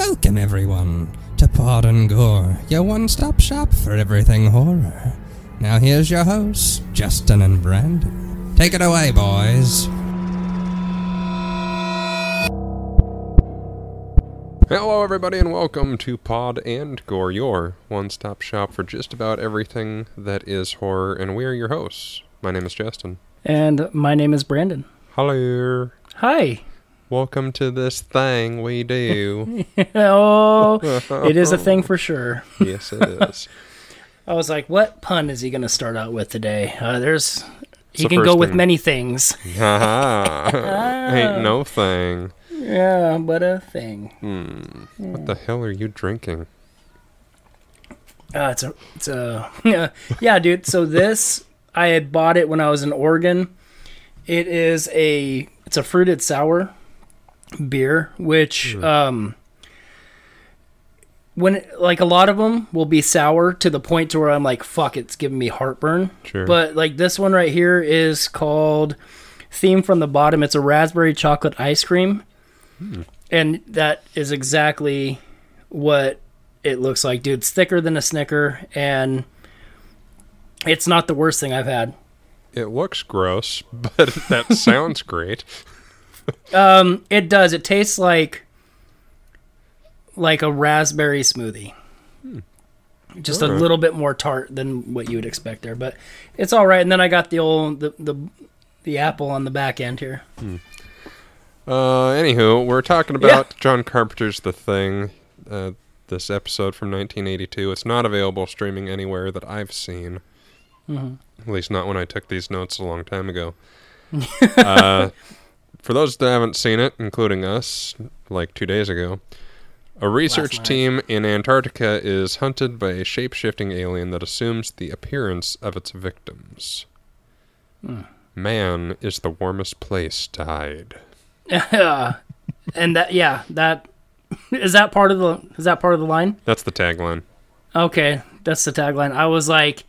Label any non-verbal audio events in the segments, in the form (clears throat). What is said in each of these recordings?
Welcome, everyone, to Pod and Gore, your one stop shop for everything horror. Now, here's your hosts, Justin and Brandon. Take it away, boys. Hello, everybody, and welcome to Pod and Gore, your one stop shop for just about everything that is horror, and we are your hosts. My name is Justin. And my name is Brandon. Hello. Hi. Welcome to this thing we do. (laughs) oh, it is a thing for sure. yes, it is. (laughs) I was like, what pun is he going to start out with today? Uh, there's. He the can go with many things. (laughs) Haha. Ain't no thing. Yeah, but a thing. Hmm. What the hell are you drinking? Uh, it's a, it's a, yeah, yeah, dude. So this, I had bought it when I was in Oregon. It is a, it's a fruited sour beer, which, um, when like a lot of them will be sour to the point to where I'm like, fuck, it's giving me heartburn. Sure. But like this one right here is called Theme from the Bottom. It's a raspberry chocolate ice cream. And that is exactly what it looks like, dude. It's thicker than a Snicker, and it's not the worst thing I've had. It looks gross, (laughs) but that sounds great. Um, it does. It tastes like like a raspberry smoothie. Just a little bit more tart than what you would expect there, but it's all right. And then I got the old the the, the apple on the back end here. Uh, anywho, we're talking about John Carpenter's The Thing. Uh, this episode from 1982. It's not available streaming anywhere that I've seen. At least not when I took these notes a long time ago. (laughs) uh, for those that haven't seen it, including us, like two days ago, a research team in Antarctica is hunted by a shape shifting alien that assumes the appearance of its victims. Hmm. Man is the warmest place to hide. (laughs) and that yeah, that (laughs) is that part of the is that part of the line? That's the tagline. Okay, that's the tagline. I was like,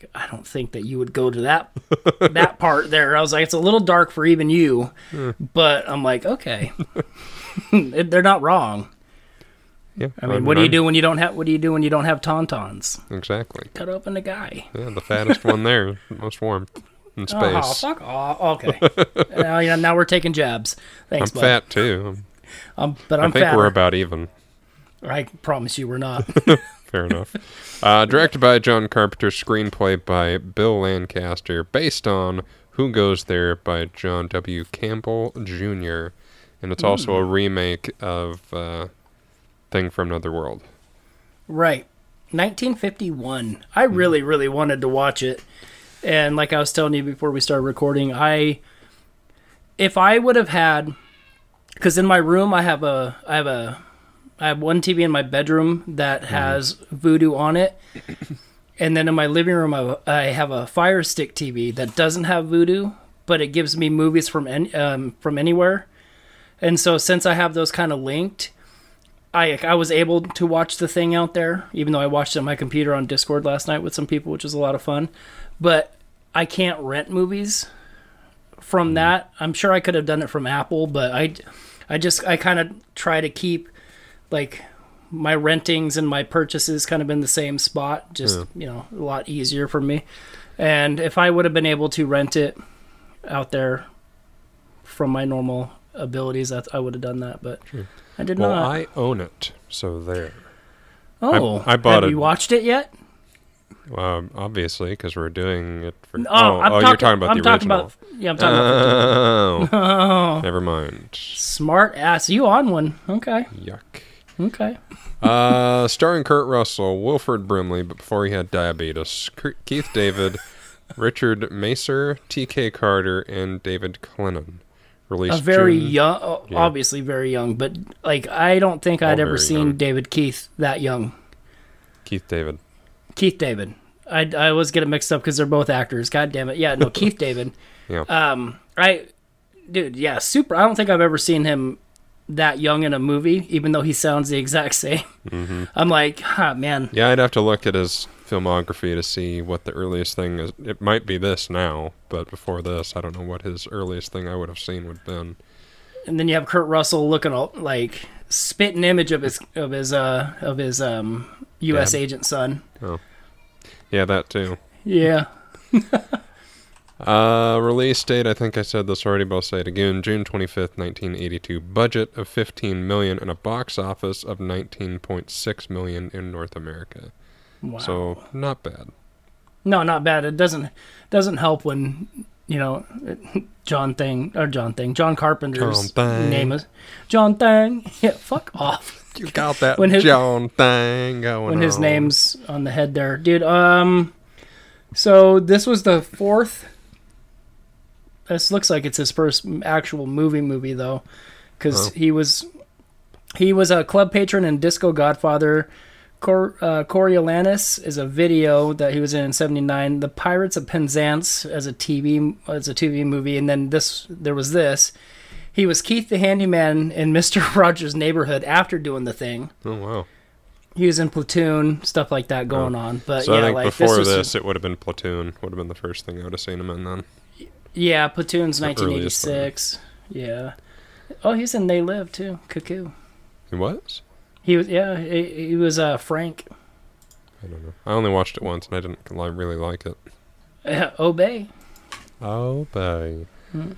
like I don't think that you would go to that (laughs) that part there. I was like, it's a little dark for even you, but I'm like, okay, (laughs) they're not wrong. Yeah, I mean, what do you do when you don't have what do you do when you don't have tauntauns? Exactly. Cut open a guy. Yeah, the fattest one there, most warmth in (laughs) Oh, space. fuck off. Okay. now, yeah, now we're taking jabs. Thanks. I'm bud. fat too. Um, but I'm. I'm think fatter. we're about even. I promise you, we're not. Fair enough. Uh, directed by John Carpenter, screenplay by Bill Lancaster, based on Who Goes There by John W. Campbell Jr., and it's also a remake of uh, Thing from Another World. Right. 1951. I really, really wanted to watch it. And like I was telling you before we started recording, I if I would have had cuz in my room I have a I have a I have one TV in my bedroom that has Vudu on it. And then in my living room I, I have a Fire Stick TV that doesn't have Vudu, but it gives me movies from any, um, from anywhere. And so since I have those kind of linked, I I was able to watch the thing out there, even though I watched it on my computer on Discord last night with some people, which was a lot of fun. But I can't rent movies from that. I'm sure I could have done it from Apple, but I, I just I kind of try to keep like my rentings and my purchases kind of in the same spot, just you know a lot easier for me. And if I would have been able to rent it out there from my normal abilities, that I would have done that, but I did Well, not. I own it, so there. Oh, I bought have it- you watched it yet? Um, obviously, because we're doing it for. Oh, I'm oh, talking, you're talking about I'm the talking original. about yeah, I'm talking about The Oh, (laughs) never mind. smart ass. You on one? Okay, Yuck. Okay. Uh, starring Kurt Russell, Wilford Brimley, but before he had diabetes, Keith David, Richard Masur, T.K. Carter, and David Clennon. Released A very June- young, uh, Yeah. obviously very young, but like I don't think I'd ever seen young. David Keith that young. Keith David. Keith David. I I always get it mixed up because they're both actors. God damn it. Yeah, no, Keith (laughs) David. Yeah. Um, I, dude, yeah, super. I don't think I've ever seen him that young in a movie, even though he sounds the exact same. Mm-hmm. (laughs) I'm like, ah, man. Yeah, I'd have to look at his filmography to see what the earliest thing is. It might be this now, but before this, I don't know what his earliest thing I would have seen would have been. And then you have Kurt Russell looking all, like spitting image of his of his uh of his um U.S. Dad. agent son. Oh, Yeah, that too. Yeah. (laughs) (laughs) Uh, release date, I think I said this already, but I'll say it again. June 25th, 1982. Budget of 15 million and a box office of 19.6 million in North America. Wow. So, not bad. no, not bad. It doesn't doesn't help when you know John Thing or John Thing John Carpenter's John name is John Thing. Yeah, fuck off. You got that When his- John thing going when his on. name's on the head there, dude. Um, so this was the fourth. This looks like it's his first actual movie movie though, because Oh. he was he was a club patron and disco godfather. Cor, uh, Coriolanus is a video that he was in in '79. The Pirates of Penzance as a TV as a TV movie, and then this there was this. He was Keith the handyman in (laughs) Mister Rogers' Neighborhood after doing the thing Oh, wow. he was in platoon stuff like that going on but So yeah I think like before this, this, it would have been Platoon. Would have been the first thing I would have seen him in then. Yeah platoon's earliest one. 1986 yeah oh he's in they live too cuckoo He was? he was yeah he, he was uh frank I don't know. I only watched it once and I didn't li- really like it. uh, (laughs) obey boy. Hmm.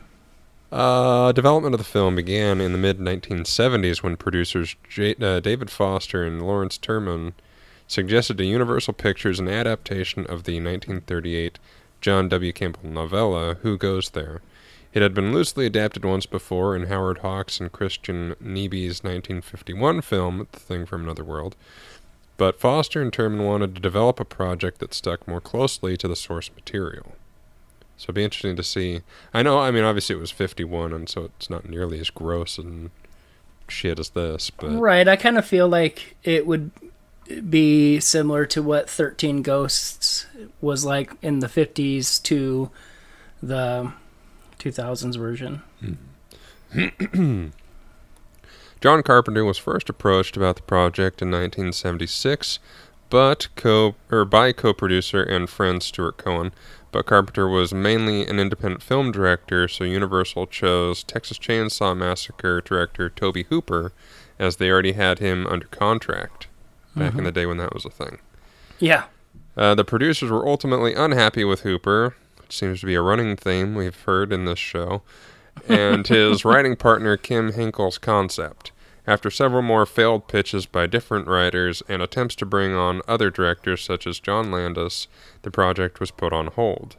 Uh, development of the film began in the mid 1970s when producers J- uh, David Foster and Lawrence Turman suggested to Universal Pictures an adaptation of the 1938 John W. Campbell novella Who Goes There. It had been loosely adapted once before in Howard Hawks and Christian Nyby's 1951 film The Thing from Another World, but Foster and Turman wanted to develop a project that stuck more closely to the source material. So it'd be interesting to see. I know, I mean, obviously it was 51, and so it's not nearly as gross and shit as this, but right i kind of feel like it would be similar to what 13 ghosts was like in the 50s to the 2000s version. Hmm. (clears throat) John Carpenter was first approached about the project in 1976, but co or by co-producer and friend Stuart Cohen. But Carpenter was mainly an independent film director, so Universal chose Texas Chainsaw Massacre director Tobe Hooper, as they already had him under contract back in the day when that was a thing. yeah Uh, the producers were ultimately unhappy with Hooper, which seems to be a running theme we've heard in this show, and (laughs) his writing partner Kim Henkel's concept. After several more failed pitches by different writers and attempts to bring on other directors such as John Landis, the project was put on hold.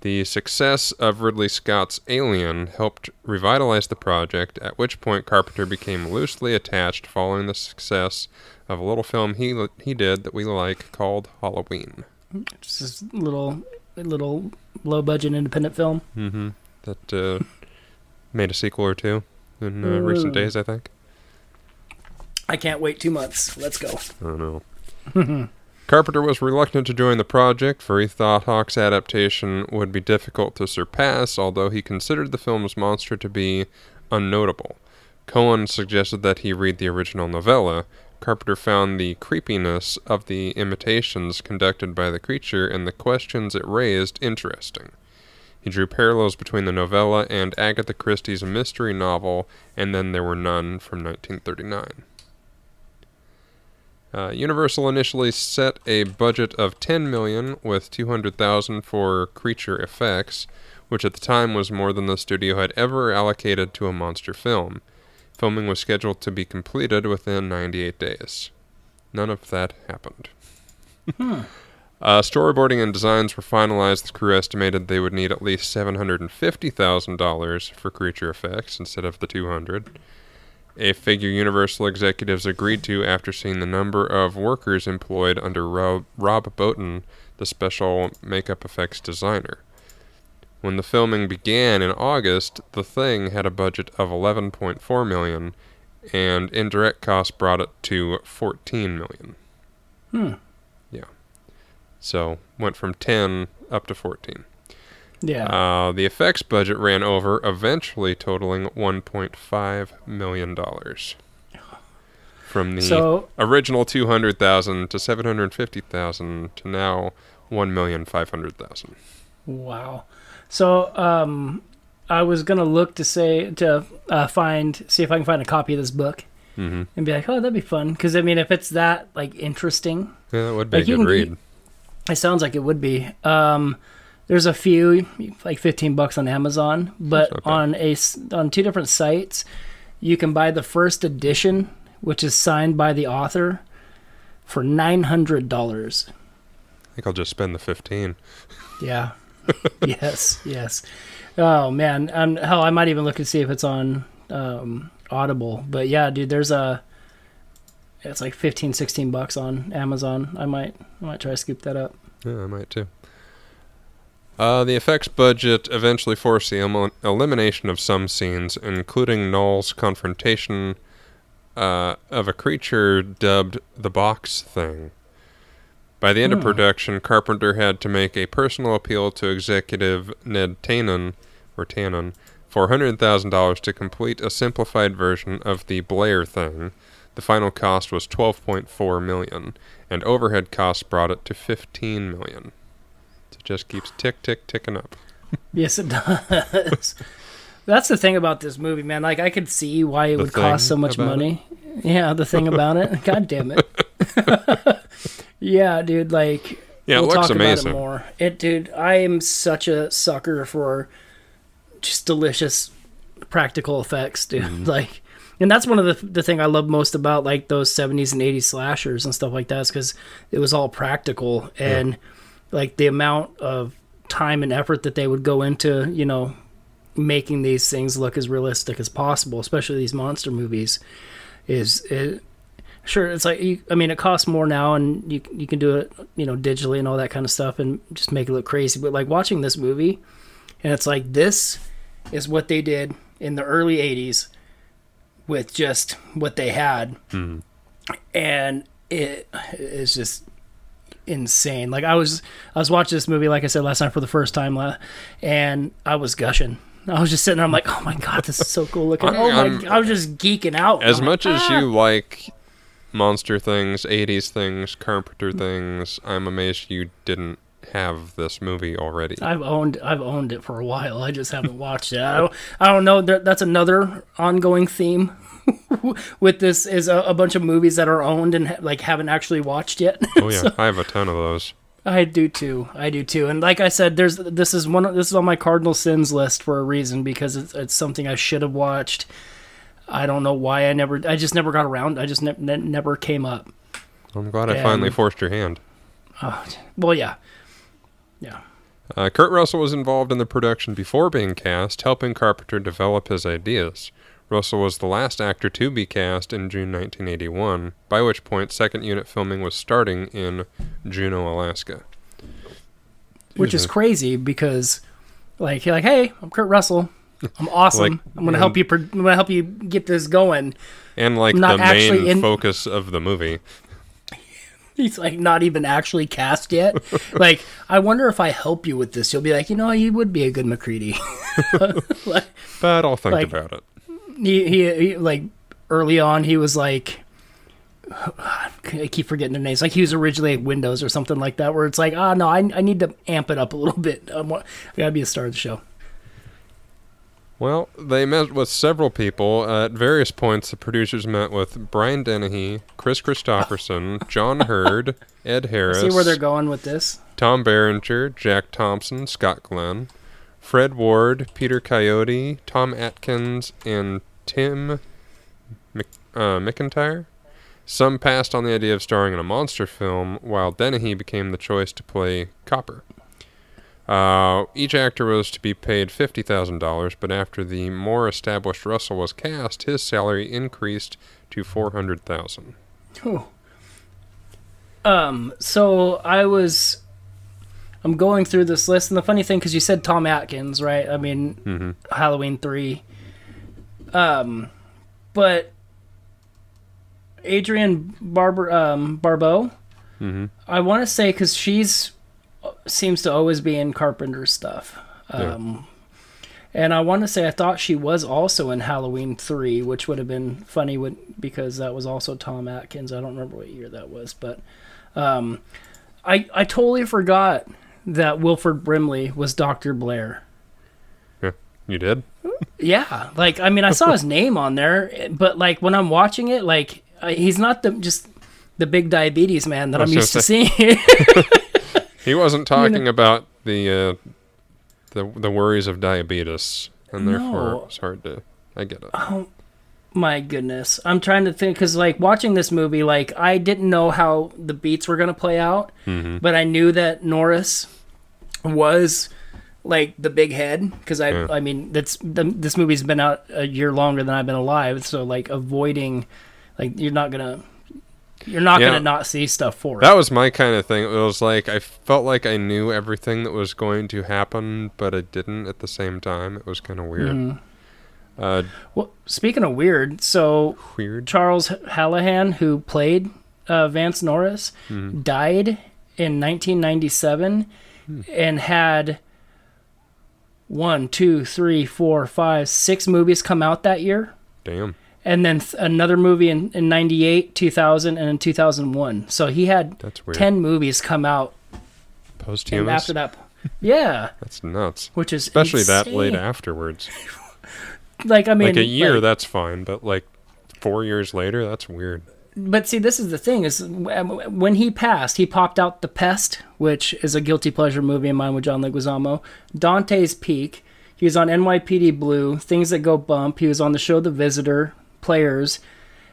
The success of Ridley Scott's Alien helped revitalize the project, at which point Carpenter became loosely attached following the success of a little film he he did that we like called Halloween. just this little a little low budget independent film Mm-hmm. That uh, made a sequel or two in uh, recent days, I think. i can't wait two months let's go I don't know. (laughs) Carpenter was reluctant to join the project, for he thought Hawk's adaptation would be difficult to surpass, although he considered the film's monster to be unnotable. Cohen suggested that he read the original novella. Carpenter found the creepiness of the imitations conducted by the creature and the questions it raised interesting. He drew parallels between the novella and Agatha Christie's mystery novel, and then there were none from 1939. Uh, Universal initially set a budget of 10 million with 200,000 for creature effects, which at the time was more than the studio had ever allocated to a monster film. Filming was scheduled to be completed within 98 days. None of that happened. Uh, storyboarding and designs were finalized. The crew estimated they would need at least $750,000 for creature effects instead of the 200 a figure Universal executives agreed to after seeing the number of workers employed under Rob, Rob Bottin, the special makeup effects designer. When the filming began in August, The Thing had a budget of 11.4 million, and indirect costs brought it to 14 million. Hmm. Yeah. So went from 10 up to 14. Yeah. Uh, the effects budget ran over, eventually totaling 1.5 million dollars. From the so original 200,000 to 750,000 to now 1,500,000. wow. So um, I was gonna look to say to uh, find see if I can find a copy of this book. Mm-hmm. and be like, oh, that'd be fun. Because I mean, if it's that like interesting, Yeah, that would be Like, a good can- read. it sounds like it would be. Um, there's a few like 15 bucks on Amazon, but bad. on a on two different sites, you can buy the first edition, which is signed by the author, for nine hundred dollars. I think I'll just spend the fifteen. Yeah. (laughs) yes. Yes. Oh man. Um, hell, I might even look and see if it's on um, Audible. But yeah, dude, there's a. It's like 15, 16 bucks on Amazon. I might, I might try to scoop that up. Yeah, I might too. Uh, the effects budget eventually forced the elim- elimination of some scenes, including Nauls' confrontation uh, of a creature dubbed the Box Thing. By the end of Hmm. production, Carpenter had to make a personal appeal to executive Ned Tannen, or Tannen, for $100,000 to complete a simplified version of the Blair Thing. The final cost was 12.4 million, and overhead costs brought it to 15 million. So it just keeps tick tick ticking up. (laughs) Yes, it does. (laughs) That's the thing about this movie, man. Like, I could see why it The would cost so much about money. Yeah, the thing about it. (laughs) God damn it. Yeah, dude. Like, Yeah, we'll talk amazing. about it more. It, dude. I am such a sucker for just delicious practical effects, dude. Mm-hmm. (laughs) Like, and that's one of the the thing I love most about like those '70s and '80s slashers and stuff like that, is because it was all practical and like the amount of time and effort that they would go into, you know, making these things look as realistic as possible, especially these monster movies, is it. Sure, it's like you, I mean, it costs more now, and you you can do it, you know, digitally and all that kind of stuff, and just make it look crazy. But like watching this movie, and it's like this is what they did in the early '80s with just what they had, and it is just insane. Like I was I was watching this movie, like I said last night for the first time, and I was gushing. I was just sitting there. I'm like, oh my god, this is so cool looking. Oh my, I was just geeking out. As I'm like, much as "Ah." you like monster things, 80s things, Carpenter hmm. things, I'm amazed you didn't have this movie already. I've owned I've owned it for a while. I just haven't watched it. I don't I don't know. That, that's another ongoing theme (laughs) with this is a, a bunch of movies that are owned and ha- like haven't actually watched yet. oh yeah, (laughs) I have a ton of those. I do too. I do too. And like I said, there's this is one. This is on my cardinal sins list for a reason because it's it's something I should have watched. I don't know why I never. I just never got around. I just ne- ne- never came up. I'm glad I finally forced your hand. Oh, well, yeah, yeah. Uh, Kurt Russell was involved in the production before being cast, helping Carpenter develop his ideas. Russell was the last actor to be cast in June 1981, by which point second unit filming was starting in Juneau, Alaska. Which is crazy because, like, you're like, hey, I'm Kurt Russell. I'm awesome. Like, I'm gonna help you. Pro- I'm gonna help you get this going. and like the main in- focus of the movie. (laughs) He's like not even actually cast yet. (laughs) like, I wonder if I help you with this, you'll be like, you know, you would be a good MacReady. (laughs) like, But I'll think Like- about it. he, he, he like early on he was like (sighs) I keep forgetting their names. Like he was originally at Windows or something like that, where it's like, ah, no, I, I need to amp it up a little bit. I'm, I gotta be a star of the show. Well, they met with several people. at various points, the producers met with Brian Dennehy, Kris Kristofferson, (laughs) John Heard, Ed Harris, See where they're going with this? Tom Berenger, Jack Thompson, Scott Glenn, Fred Ward, Peter Coyote, Tom Atkins, and Tim Mc, uh, McIntire. Some passed on the idea of starring in a monster film, while Dennehy became the choice to play Copper. Uh, each actor was to be paid $50,000, but after the more established Russell was cast, his salary increased to 400000 Oh. Um. So I was. I'm going through this list, and the funny thing, because you said Tom Atkins, right? I mean, hmm Halloween three. Um, but Adrienne Barber um, Barbeau, hmm I want to say because she's seems to always be in Carpenter stuff. Yeah. Um, and I want to say I thought she was also in Halloween three, which would have been funny with, because that was also Tom Atkins. I don't remember what year that was, but um, I I totally forgot that Wilford Brimley was Doctor Blair. You did? Yeah, like I mean, I saw his (laughs) name on there, but like when I'm watching it, like he's not the just the big diabetes man that I'm used to gonna seeing. (laughs) (laughs) He wasn't talking about the uh, the the worries of diabetes, and therefore it's hard to. I get it. Oh my goodness, I'm trying to think because like watching this movie, like I didn't know how the beats were gonna play out, Mm-hmm. but I knew that Norris was like the big head because I, Yeah. I mean, that's the, this movie's been out a year longer than I've been alive, so like avoiding, like you're not gonna, you're not Yeah. gonna not see stuff for it. That was my kind of thing. It was like I felt like I knew everything that was going to happen, but I didn't at the same time. It was kind of weird. Mm-hmm. Uh, Well, speaking of weird, so weird. Charles Hallahan, who played uh, Vance Norris, Mm-hmm. died in 1997 Hmm. and had one, two, three, four, five, six movies come out that year. Damn. And then th- another movie in, in 98, 2000, and in 2001. So he had That's weird. 10 movies come out Posthumous. after that. Yeah, (laughs) That's nuts. which is Especially that late afterwards. (laughs) Like I mean, like a year, like- that's fine, but like four years later, that's weird. but see, this is the thing: is when he passed, he popped out the Pest, which is a guilty pleasure movie of mine with John Leguizamo. Dante's Peak. He was on NYPD Blue, Things That Go Bump. He was on the show The Visitor, Players,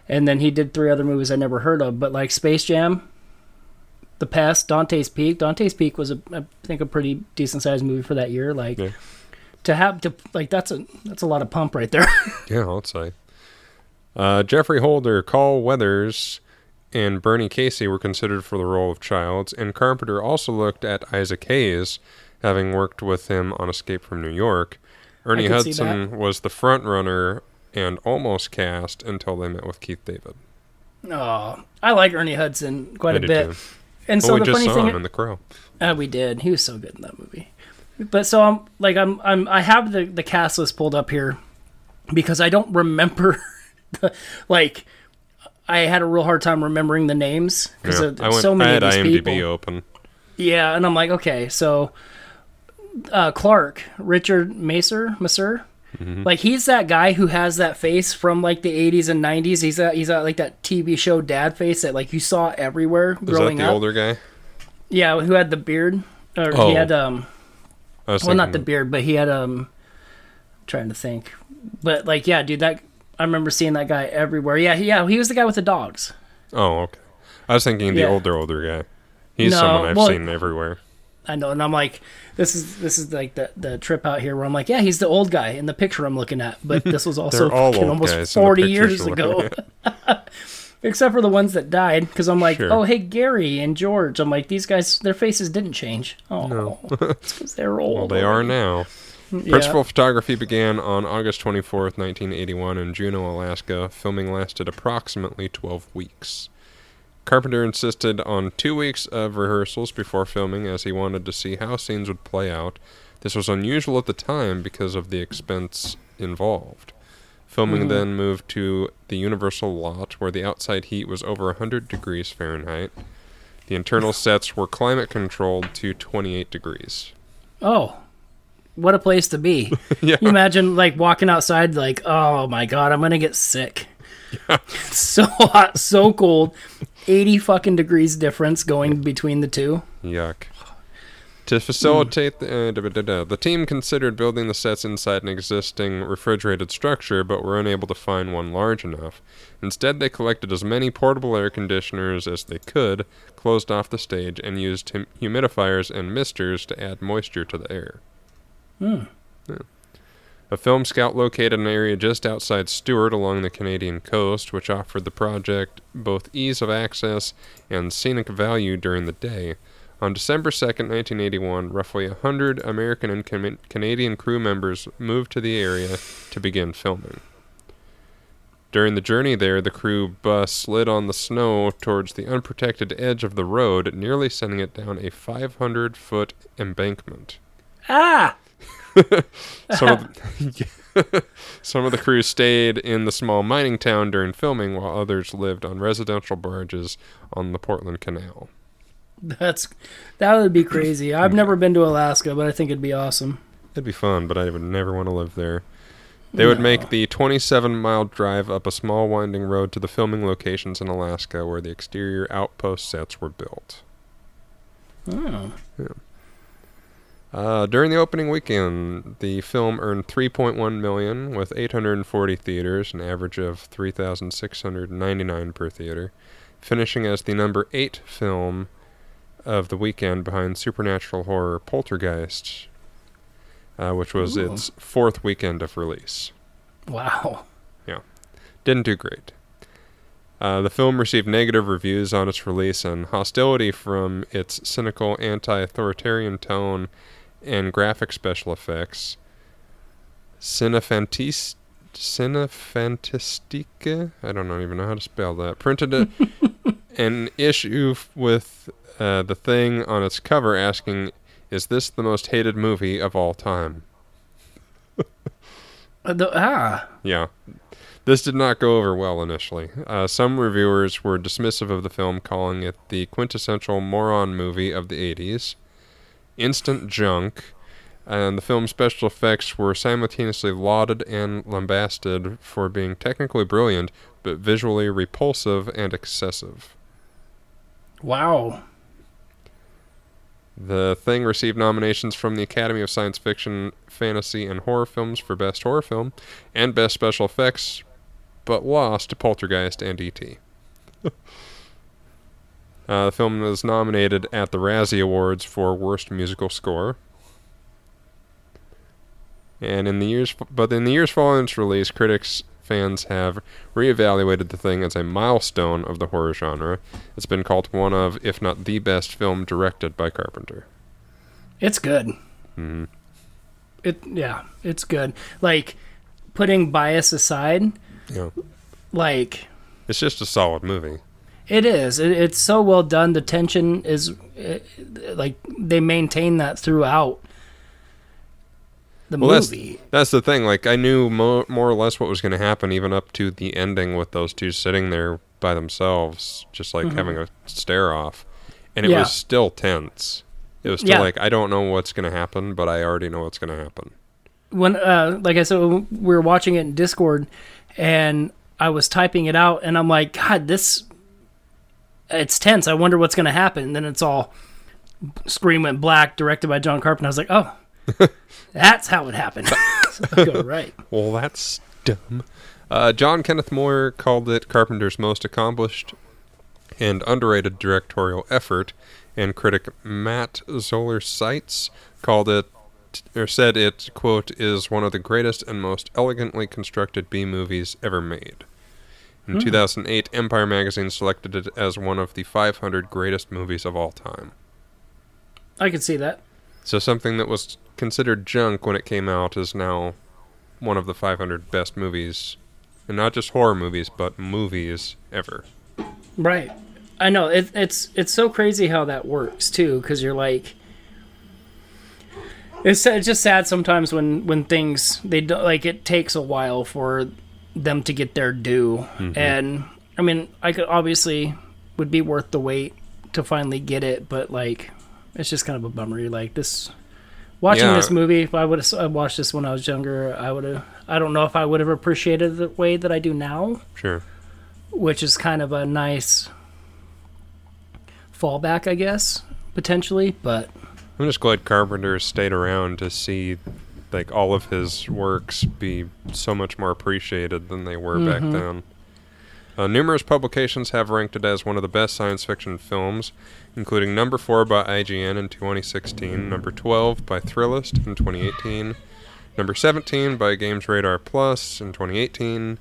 and then he did three other movies I never heard of. But like Space Jam, The Pest, Dante's Peak. Dante's Peak was a, I think, a pretty decent sized movie for that year. Like Yeah. to have to like that's a that's a lot of pump right there. (laughs) Yeah, I'll say. Uh, Geoffrey Holder, Carl Weathers, and Bernie Casey were considered for the role of Childs, and Carpenter also looked at Isaac Hayes, having worked with him on Escape from New York. Ernie Hudson was the front runner and almost cast until they met with Keith David. oh, I like Ernie Hudson quite I a bit. too. And Well, so we the just funny saw thing, him in The Crow. Uh, we did. He was so good in that movie. But so I'm like I'm I'm I have the the cast list pulled up here because I don't remember (laughs) the, like I had a real hard time remembering the names because Yeah, of I, went, so many I had of these IMDb people. open. Yeah, and I'm like, okay, so uh, Clark, Richard Masur, Masur, Mm-hmm. like he's that guy who has that face from like the 80s and 90s. He's that he's got like that TV show dad face that like you saw everywhere that growing the up. older guy? Yeah, who had the beard, or Oh. he had um. I was Well, not the beard, but he had um. Trying to think, but like, yeah, dude, that I remember seeing that guy everywhere. Yeah, he, yeah, he was the guy with the dogs. Oh, okay. I was thinking the Yeah. older, older guy. He's No, someone I've well- seen everywhere. I know, and I'm like, this is this is like the the trip out here where I'm like, yeah, he's the old guy in the picture I'm looking at, but this was (laughs) also They're all fucking old almost guys in the 40 years ago. (laughs) Except for the ones that died, because I'm like, Sure. oh, hey, Gary and George. I'm like, these guys, their faces didn't change. Oh, (laughs) it's because they're old. Well, they are now. Yeah. Principal photography began on August 24th, 1981, in Juneau, Alaska. Filming lasted approximately 12 weeks. Carpenter insisted on two weeks of rehearsals before filming as he wanted to see how scenes would play out. This was unusual at the time because of the expense involved. Filming mm-hmm. then moved to the Universal lot where the outside heat was over 100 degrees Fahrenheit. The internal sets were climate controlled to 28 degrees. Oh, what a place to be. (laughs) Yeah. You imagine like walking outside, like, oh my god, I'm gonna get sick. It's (laughs) so hot, so cold. 80 fucking degrees difference going between the two. Yuck. To facilitate the, uh, da, da, da, the team considered building the sets inside an existing refrigerated structure, but were unable to find one large enough. Instead, they collected as many portable air conditioners as they could, closed off the stage, and used hum- humidifiers and misters to add moisture to the air. Yeah. A film scout located an area just outside Stewart along the Canadian coast, which offered the project both ease of access and scenic value during the day. On December 2nd, 1981, roughly 100 American and Can- Canadian crew members moved to the area to begin filming. During the journey there, the crew bus slid on the snow towards the unprotected edge of the road, nearly sending it down a 500 foot embankment. Ah! (laughs) Some of, (laughs) the, (laughs) some of the crew stayed in the small mining town during filming, while others lived on residential barges on the Portland Canal. That's that would be crazy. (clears throat) I've never been to Alaska, but I think it'd be awesome. It'd be fun, but I would never want to live there. They would make the 27 mile drive up a small winding road to the filming locations in Alaska where the exterior outpost sets were built. Oh. Uh, during the opening weekend, the film earned 3.1 million with 840 theaters, an average of 3,699 per theater, finishing as the number 8 film of the weekend behind supernatural horror Poltergeist, uh, which was Ooh. its fourth weekend of release. Wow. Yeah, didn't do great. Uh, the film received negative reviews on its release, and hostility from its cynical, anti authoritarian tone and graphic special effects. Cinefantis- Cinefantastique? I don't even know how to spell that. Printed a, (laughs) an issue with uh, the thing on its cover asking, Is this the most hated movie of all time? (laughs) Uh, the, ah. Yeah. This did not go over well initially. Uh, some reviewers were dismissive of the film, calling it the quintessential moron movie of the 80s, instant junk, and the film's special effects were simultaneously lauded and lambasted for being technically brilliant, but visually repulsive and excessive. Wow. The thing received nominations from the Academy of Science Fiction, Fantasy, and Horror Films for Best Horror Film and Best Special Effects, but lost to Poltergeist and E.T. (laughs) uh, the film was nominated at the Razzie Awards for Worst Musical Score. And in the years, but in the years following its release, critics, fans have reevaluated the thing as a milestone of the horror genre. It's been called one of, if not the best film directed by Carpenter. It's good. Mhm. It yeah, it's good. Like putting bias aside, Yeah. like It's just a solid movie. It is. It, it's so well done. The tension is uh, like they maintain that throughout the Well, that's- movie. That's the thing. Like I knew mo- more or less what was going to happen, even up to the ending with those two sitting there by themselves, just like having a stare off, and it Mm-hmm. Yeah. was still tense. It was still Yeah. like I don't know what's going to happen, but I already know what's going to happen. when uh like I said we were watching it in Discord and I was typing it out and I'm like god this it's tense. I wonder what's going to happen. And then it's all screen went black directed by John Carpenter. I was like oh (laughs) that's how it happened. (laughs) So go right. Well, that's dumb. Uh, John Kenneth Muir called it Carpenter's most accomplished and underrated directorial effort, and critic Matt Zoller Seitz called it, or said it, quote, is one of the greatest and most elegantly constructed B movies ever made. In hmm. 2008, Empire magazine selected it as one of the 500 greatest movies of all time. I could see that So something that was considered junk when it came out is now one of the 500 best movies, and not just horror movies, but movies ever. Right. I know it, it's it's so crazy how that works too, because you're like, it's it's just sad sometimes when when things they do, like it takes a while for them to get their due, mm-hmm. and I mean I could obviously would be worth the wait to finally get it, but like it's just kind of a bummer. Like this. Watching Yeah. this movie, if I would have uh, watched this when I was younger, I would have. I don't know if I would have appreciated the way that I do now Sure. which is kind of a nice fallback, I guess, potentially. But I'm just glad Carpenter stayed around to see like all of his works be so much more appreciated than they were back then. Uh, numerous publications have ranked it as one of the best science fiction films, including number 4 by IGN in 2016, number 12 by Thrillist in 2018, number 17 by Games Radar Plus in 2018,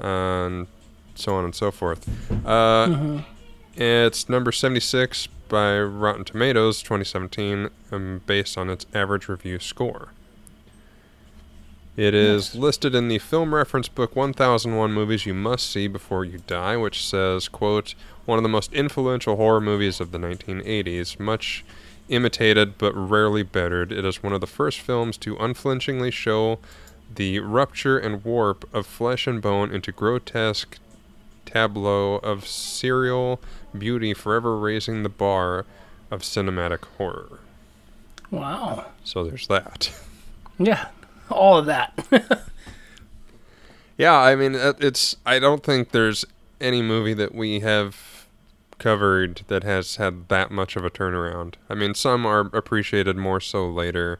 and so on and so forth. Uh, It's number 76 by Rotten Tomatoes 2017, um, based on its average review score. It is listed in the film reference book 1001 Movies You Must See Before You Die, which says, quote, one of the most influential horror movies of the 1980s, much imitated but rarely bettered. It is one of the first films to unflinchingly show the rupture and warp of flesh and bone into grotesque tableau of serial beauty, forever raising the bar of cinematic horror. wow, So there's that. yeah, (laughs) all of that. (laughs) Yeah, I mean, uh, it's. I don't think there's any movie that we have covered that has had that much of a turnaround. I mean, some are appreciated more so later,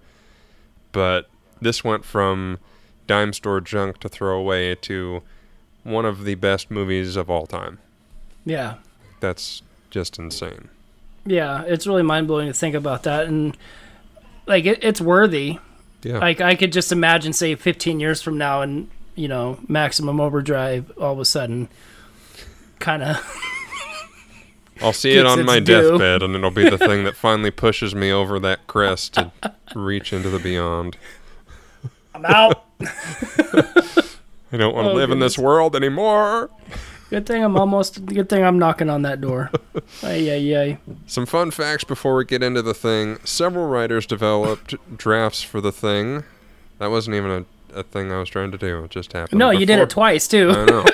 but this went from dime store junk to throw away to one of the best movies of all time. Yeah. That's just insane. Yeah, it's really mind blowing to think about that, and like it, it's worthy. Yeah. Like I could just imagine, say, 15 years from now, and you know, Maximum Overdrive all of a sudden, kind of. (laughs) I'll see it on my due. deathbed, and it'll be the thing that (laughs) finally pushes me over that crest to (laughs) reach into the beyond. I'm out. I don't want to Oh, live in this world anymore. Good thing I'm almost. Good thing I'm knocking on that door. (laughs) Ay ay ay. Some fun facts before we get into the thing. Several writers developed (laughs) drafts for the thing. That wasn't even a, a thing I was trying to do. It just happened. No, you did it twice too. I know.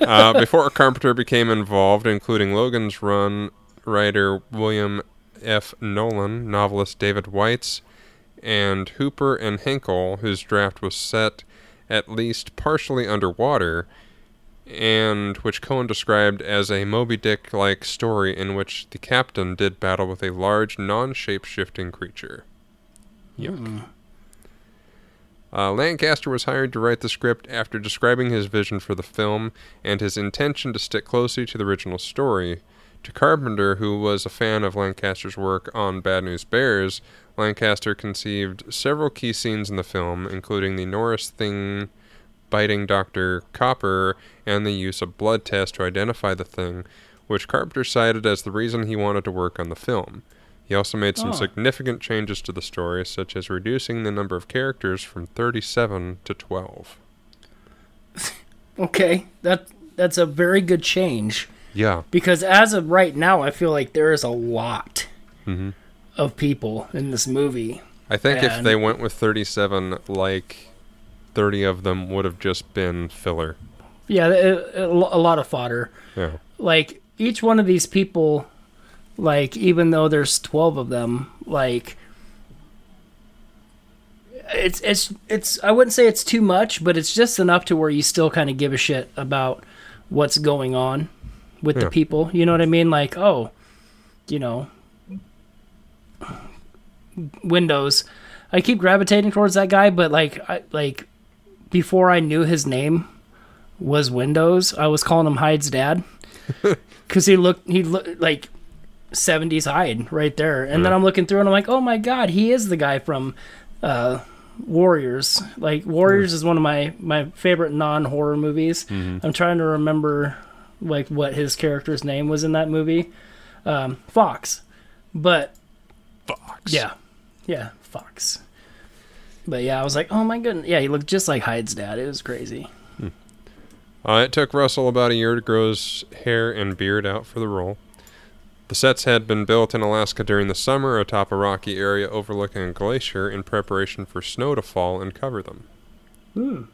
(laughs) uh, before Carpenter became involved, including Logan's Run writer William F. Nolan, novelist David Weitz, and Hooper and Henkel, whose draft was set at least partially underwater, and which Cohen described as a Moby Dick like story in which the captain did battle with a large, non shape shifting creature. Yuck. Uh, Lancaster was hired to write the script after describing his vision for the film and his intention to stick closely to the original story. To Carpenter, who was a fan of Lancaster's work on Bad News Bears, Lancaster conceived several key scenes in the film, including the Norris thing biting Dr. Copper and the use of blood tests to identify the thing, which Carpenter cited as the reason he wanted to work on the film. He also made some Oh. significant changes to the story, such as reducing the number of characters from 37 to 12. (laughs) Okay, that that's a very good change Yeah. because as of right now, I feel like there is a lot Mhm. of people in this movie. I think if they went with 37, like 30 of them would have just been filler. Yeah, a, lot of fodder. Yeah. like each one of these people like even though there's 12 of them like it's it's it's I wouldn't say it's too much but it's just enough to where you still kind of give a shit about what's going on with Yeah. the people you know what I mean like oh you know Windows I keep gravitating towards that guy but like I like before I knew his name was Windows I was calling him Hyde's dad. (laughs) Because he looked he looked like 70s Hyde right there. And then i'm looking through and i'm like oh my god he is the guy from uh warriors. Like warriors is one of my my favorite non-horror movies. I'm trying to remember like what his character's name was in that movie. Um fox. But Fox. yeah. Yeah fox but yeah i was like oh my goodness yeah he looked just like hyde's dad it was crazy Uh, it took Russell about a year to grow his hair and beard out for the role. The sets had been built in Alaska during the summer atop a rocky area overlooking a glacier in preparation for snow to fall and cover them.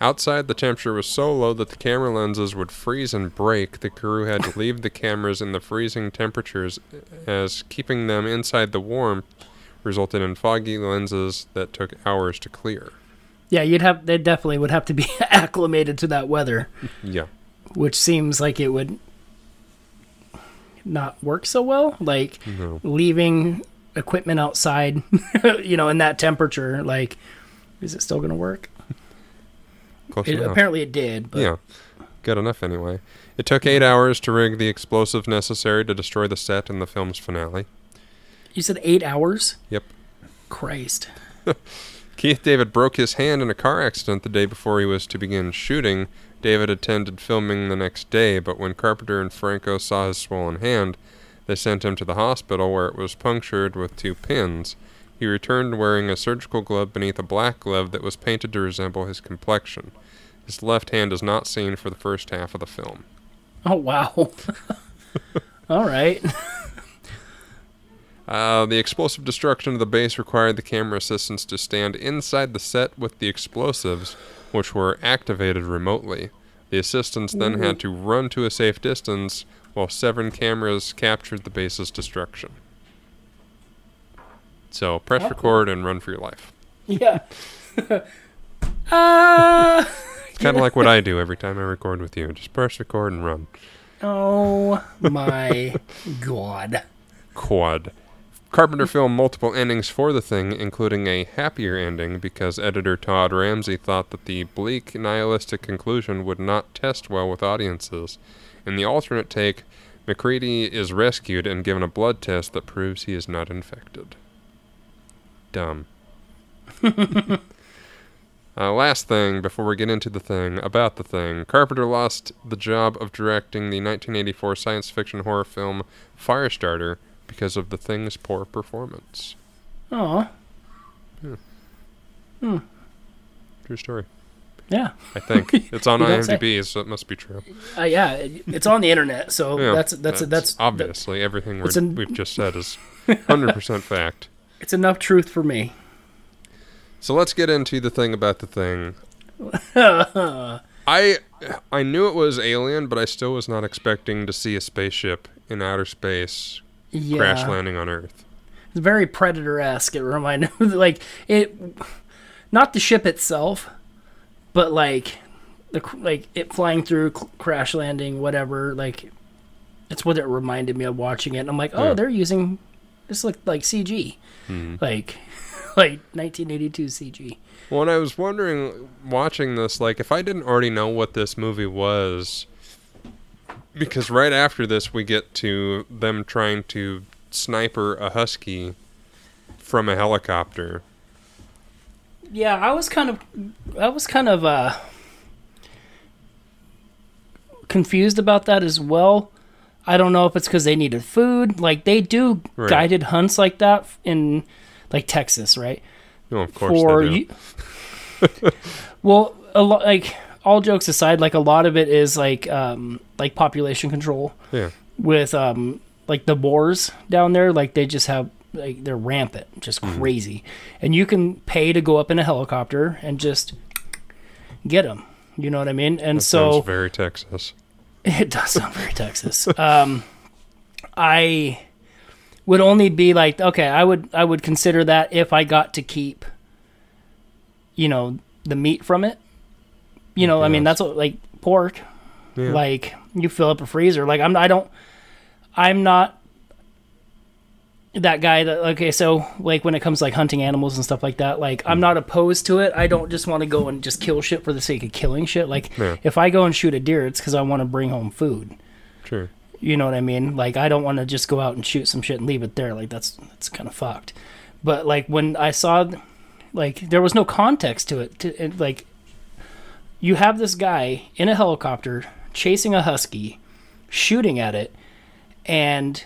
Outside, the temperature was so low that the camera lenses would freeze and break. The crew had to leave the (laughs) cameras in the freezing temperatures, as keeping them inside the warmth resulted in foggy lenses that took hours to clear. yeah you'd have they definitely would have to be (laughs) acclimated to that weather Yeah. which seems like it would not work so well. Like No. leaving equipment outside, (laughs) you know, in that temperature, like, is it still going to work? It, apparently it did, but Yeah, good enough anyway. It took eight hours to rig the explosive necessary to destroy the set in the film's finale. You said eight hours? Yep. Christ. (laughs) Keith David broke his hand in a car accident the day before he was to begin shooting. David attended filming the next day, but when Carpenter and Franco saw his swollen hand, they sent him to the hospital where it was punctured with two pins. He returned wearing a surgical glove beneath a black glove that was painted to resemble his complexion. His left hand is not seen for the first half of the film. Oh, wow. (laughs) All right. (laughs) Uh, the explosive destruction of the base required the camera assistants to stand inside the set with the explosives, which were activated remotely. The assistants then had to run to a safe distance while seven cameras captured the base's destruction. So press record and run for your life. Yeah. (laughs) uh, It's kind of like what I do every time I record with you. Just press record and run. Oh my (laughs) god. Quad. Carpenter filmed multiple endings for the thing, including a happier ending because editor Todd Ramsay thought that the bleak, nihilistic conclusion would not test well with audiences. In the alternate take, MacReady is rescued and given a blood test that proves he is not infected. Dumb. (laughs) uh, last thing before we get into the thing about the thing, Carpenter lost the job of directing the 1984 science fiction horror film Firestarter because of the thing's poor performance. Oh. Hmm. True story. Yeah. I think (laughs) it's on. IMDb, so it must be true. Uh, yeah, it- it's on the internet, so (laughs) Yeah, that's that's that's, obviously everything we're, an, we've just said is (laughs) 100% fact. it's enough truth for me. So let's get into the thing about the thing. I I knew it was alien, but I still was not expecting to see a spaceship in outer space Yeah. crash landing on Earth. It's very predator esque. It reminded (laughs) me like it, not the ship itself, but like the like it flying through, crash landing, whatever. Like it's what it reminded me of watching it. And I'm like, oh, Yeah. they're using this looked like CG, Mhm. like (laughs) like 1982 CG. Well, and I was wondering, watching this, like, if I didn't already know what this movie was, because right after this, we get to them trying to sniper a husky from a helicopter. Yeah, I was kind of, I was kind of uh, confused about that as well. I don't know if it's because they needed food. Like they do Right. guided hunts like that in, like Texas, right? No, of course For they do. you. (laughs) well, a lot like all jokes aside, like a lot of it is like um like population control yeah, with um like the boars down there. Like they just have like they're rampant, just Mm-hmm. crazy, and you can pay to go up in a helicopter and just get them. You know what I mean? And that so sounds very Texas. (laughs) it does sound very Texas. Um, I would only be like, okay, I would I would consider that if I got to keep, you know, the meat from it. You know, I mean, that's what, like pork. Yeah. Like you fill up a freezer. Like I'm, I don't, I'm not that guy that okay. So like when it comes to like hunting animals and stuff like that, like. I'm mm. not opposed to it. I don't just want to go and just kill shit for the sake of killing shit. Like Yeah. if I go and shoot a deer, it's because I want to bring home food. True. You know what I mean? Like I don't want to just go out and shoot some shit and leave it there. Like that's that's kind of fucked. But like when I saw, like there was no context to it. To it, like you have this guy in a helicopter chasing a husky, shooting at it, and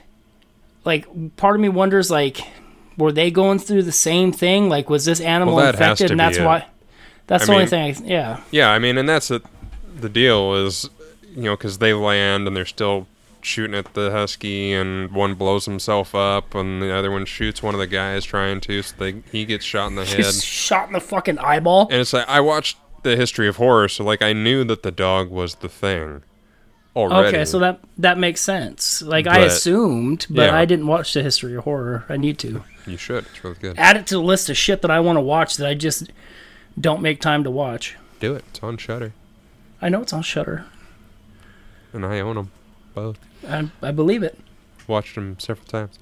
like part of me wonders like were they going through the same thing? Like was this animal Well, infected and that's it. why? That's I the only thing. I, yeah. Yeah, I mean, and that's the the deal is, you know, because they land and they're still shooting at the husky, and one blows himself up, and the other one shoots one of the guys trying to, so they, he gets shot in the (laughs) head. Just shot in the fucking eyeball. And it's like I watched the history of horror, so like I knew that the dog was the thing already. Okay, so that that makes sense. Like I assumed, but Yeah. I didn't watch the history of horror. I need to you should. It's really good. add it to the list of shit that I want to watch that I just don't make time to watch. Do it. It's on Shudder, I know it's on Shudder. and I own them both. I, I believe it. Watched them several times.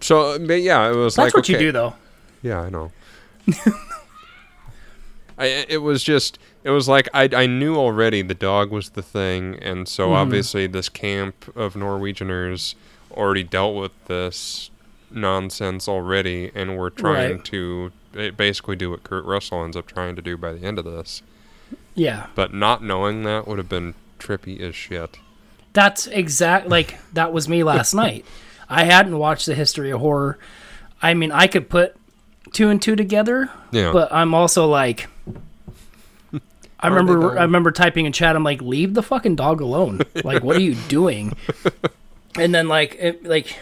So, but yeah, it was Hmm. That's like what you do, though. Yeah, I know. (laughs) I it was just it was like I I knew already the dog was the thing, and so Mm-hmm. obviously this camp of Norwegianers already dealt with this nonsense already, and were trying Right. to basically do what Kurt Russell ends up trying to do by the end of this. Yeah, But not knowing that would have been trippy as shit. that's exact. Like that was me last (laughs) night. I hadn't watched the history of horror. I mean, I could put two and two together, Yeah. but I'm also like. (laughs) I remember? I remember typing in chat I'm like leave the fucking dog alone. (laughs) Like what are you doing? (laughs) And then like it like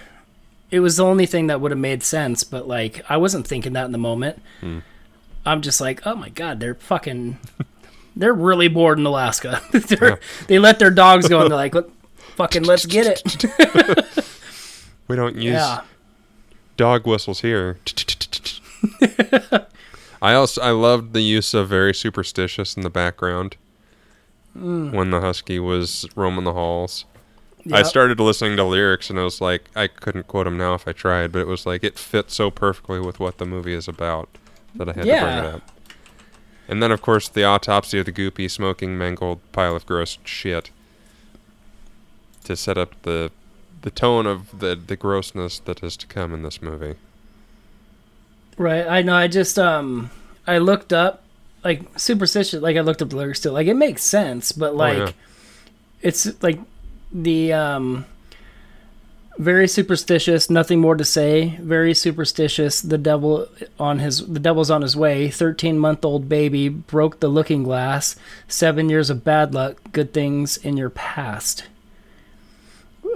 it was the only thing that would have made sense, but like I wasn't thinking that in the moment. Hmm. I'm just like, "Oh my god, they're fucking they're really bored in Alaska." they're, They let their dogs go and they're like, fucking let's get it." we don't use yeah. dog whistles here. (laughs) I also I loved the use of very superstitious in the background. Hmm. when the husky was roaming the halls. I started listening to lyrics and I was like I couldn't quote them now if I tried, but it was like it fit so perfectly with what the movie is about that I had to bring it up. And then of course the autopsy of the goopy, smoking, mangled pile of gross shit to set up the the tone of the the grossness that is to come in this movie. Right. I know. I just um, I looked up like superstition. Like I looked up the lyrics too. Like it makes sense, but like Oh, yeah. it's like the um, very superstitious. Nothing more to say. Very superstitious. The devil on his the devil's on his way. Thirteen month old baby broke the looking glass. Seven years of bad luck. Good things in your past.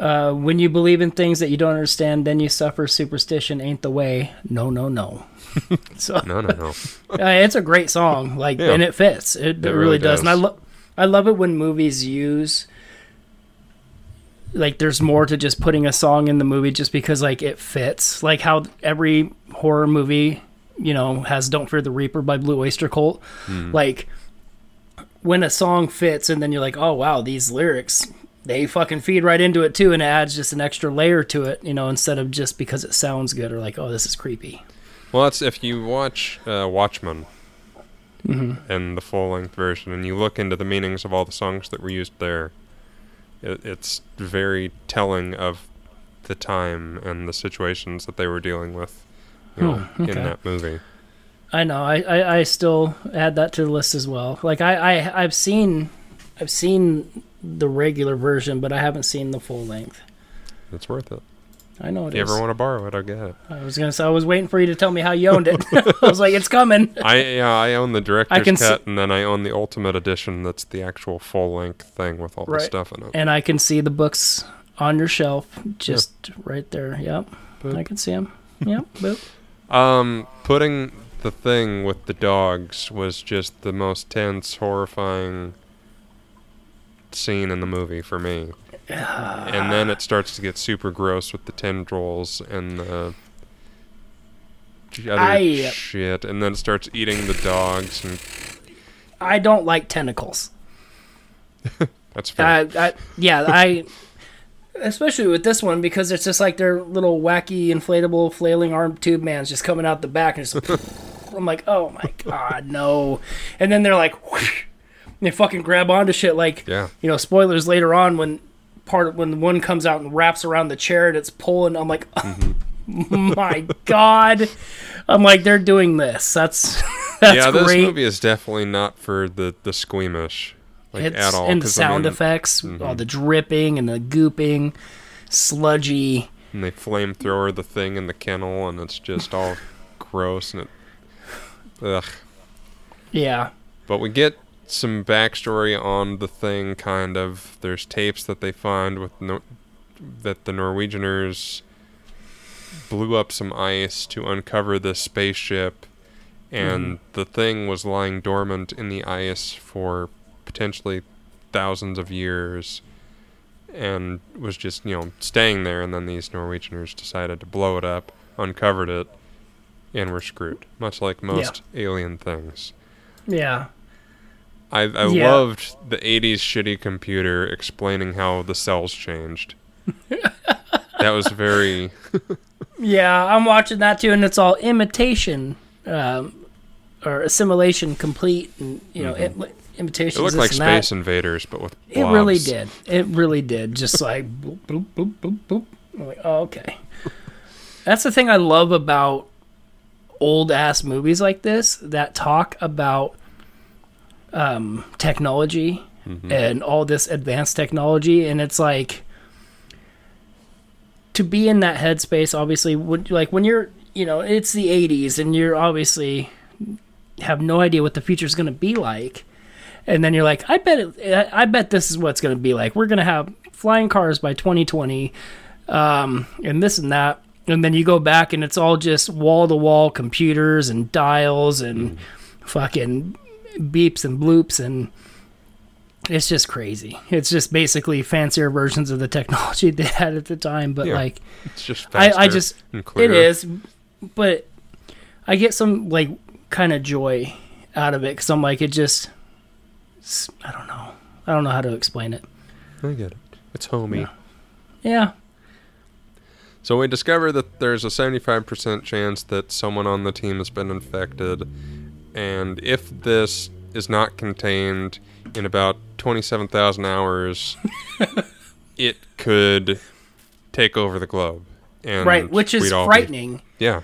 Uh, when you believe in things that you don't understand, then you suffer. Superstition ain't the way. No, no, no. (laughs) so No, no, no. (laughs) uh, it's a great song, like, Yeah. and it fits. It, it, It really, really does. and I love, I love it when movies use, like, there's more to just putting a song in the movie just because, like, it fits. Like how every horror movie, you know, has "Don't Fear the Reaper" by Blue Oyster Cult. Hmm. Like, when a song fits, and then you're like, oh wow, these lyrics. They fucking feed right into it too, and it adds just an extra layer to it, you know, instead of just because it sounds good or like, oh, this is creepy. Well, that's if you watch uh, Watchmen Mm-hmm. in the full length version and you look into the meanings of all the songs that were used there, it, it's very telling of the time and the situations that they were dealing with you know, Hmm, okay. in that movie. I know. I, I, I still add that to the list as well. Like I, I I've seen I've seen the regular version, but I haven't seen the full length. It's worth it. I know it If you is. ever want to borrow it, I'll get it. I was gonna say I was waiting for you to tell me how you owned it. (laughs) I was like, it's coming. I yeah, I own the director's cut, and then I own the ultimate edition. That's the actual full length thing with all the stuff in it. And I can see the books on your shelf, just right there. Yep, Boop. I can see them. Yep, (laughs) boop. Um, putting the thing with the dogs was just the most tense, horrifying scene in the movie for me. (sighs) and then it starts to get super gross with the tendrils and the other I- shit, and then it starts eating the dogs, and I don't like tentacles. (laughs) that's fair. I, I, yeah, I. Especially with this one because it's just like their little wacky inflatable flailing arm tube man's just coming out the back and just. (laughs) I'm like, oh my god, no! And then they're like, whoosh, they fucking grab onto shit like, yeah, you know, spoilers later on when part of, when one comes out and wraps around the chair and it's pulling. I'm like, oh (laughs) my god! I'm like, they're doing this. That's (laughs) that's yeah. This great. movie is definitely not for the the squeamish, like it's, at all. and the 'cause, I sound mean, effects, mhm. all the dripping and the gooping, sludgy. and they flamethrower the thing in the kennel, and it's just all (laughs) gross and it. Ugh. Yeah, But we get some backstory on the thing, kind of. There's tapes that they find with no- that the Norwegianers blew up some ice to uncover this spaceship, and mm-hmm. the thing was lying dormant in the ice for potentially thousands of years, and was just you know staying there. And then these Norwegianers decided to blow it up, uncovered it, and were screwed. Much like most alien things. yeah, I, I Yeah. loved the 80s shitty computer explaining how the cells changed. (laughs) that was very. yeah. I'm watching that too, and it's all imitation, um, or assimilation complete, and you know, im- imitation. Mm-hmm. It looked like Space Invaders, but with It really did. It really did. Just (laughs) like boop, boop, boop, boop, boop. I'm like, oh, okay. That's the thing I love about old ass movies like this that talk about um, technology Mhm. and all this advanced technology, and it's like to be in that headspace. Obviously, would like when you're, you know, it's the '80s, and you're obviously have no idea what the future is going to be like and then you're like, I bet it, I bet this is what's going to be like. We're going to have flying cars by 2020, um, and this and that. And then you go back and it's all just wall to wall computers and dials and fucking beeps and bloops and it's just crazy. It's just basically fancier versions of the technology (laughs) they had at the time, but Yeah. like It's just I, I just it is, but I get some like kind of joy out of it because I'm like it just, I don't know. I don't know how to explain it. I get it. It's homey. Yeah. So we discover that there's a 75% chance that someone on the team has been infected, and if this is not contained in about 27,000 hours, (laughs) it could take over the globe. And right, which is we'd be- frightening. yeah,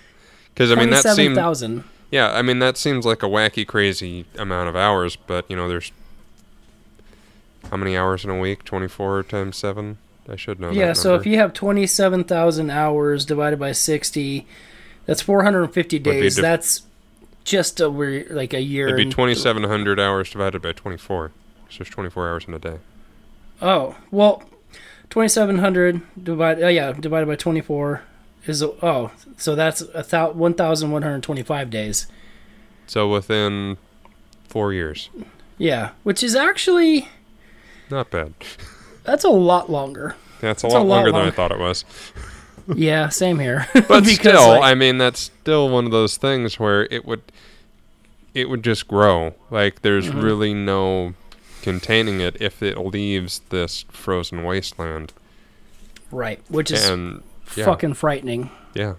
because I mean that seems thousand. yeah, I mean that seems like a wacky, crazy amount of hours, but you know, there's how many hours in a week? 24 times seven. I should know. Yeah, so if you have 27,000 hours divided by 60, that's 450 days. dif- that's just a weird, like a year. It'd be and- 2,700 hours divided by 24. So there's 24 hours in a day. Oh, well, 2,700 divided, oh yeah, divided by 24 is, oh, so that's a thou- 1,125 days. So within four years. Yeah, which is actually, Not bad. that's a lot longer. That's a It's lot, a lot longer than I thought it was. Yeah, same here. (laughs) But still, like- I mean, that's still one of those things where it would, it would just grow. Like there's Mm-hmm. really no containing it if it leaves this frozen wasteland. right, which is And yeah. fucking frightening. Yeah.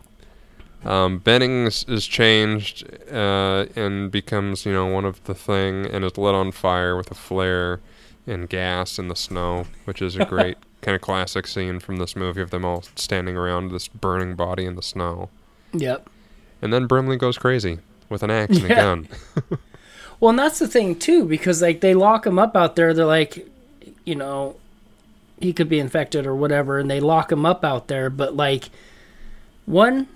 Um, Bennings is changed uh, and becomes, you know, one of the thing and is lit on fire with a flare and gas in the snow, which is a (laughs) great kind of classic scene from this movie of them all standing around this burning body in the snow. Yep. And then Brimley goes crazy with an axe and a gun. (laughs) (laughs) Well, and that's the thing too, because like they lock him up out there. They're like, you know, he could be infected or whatever, and they lock him up out there. But like, one,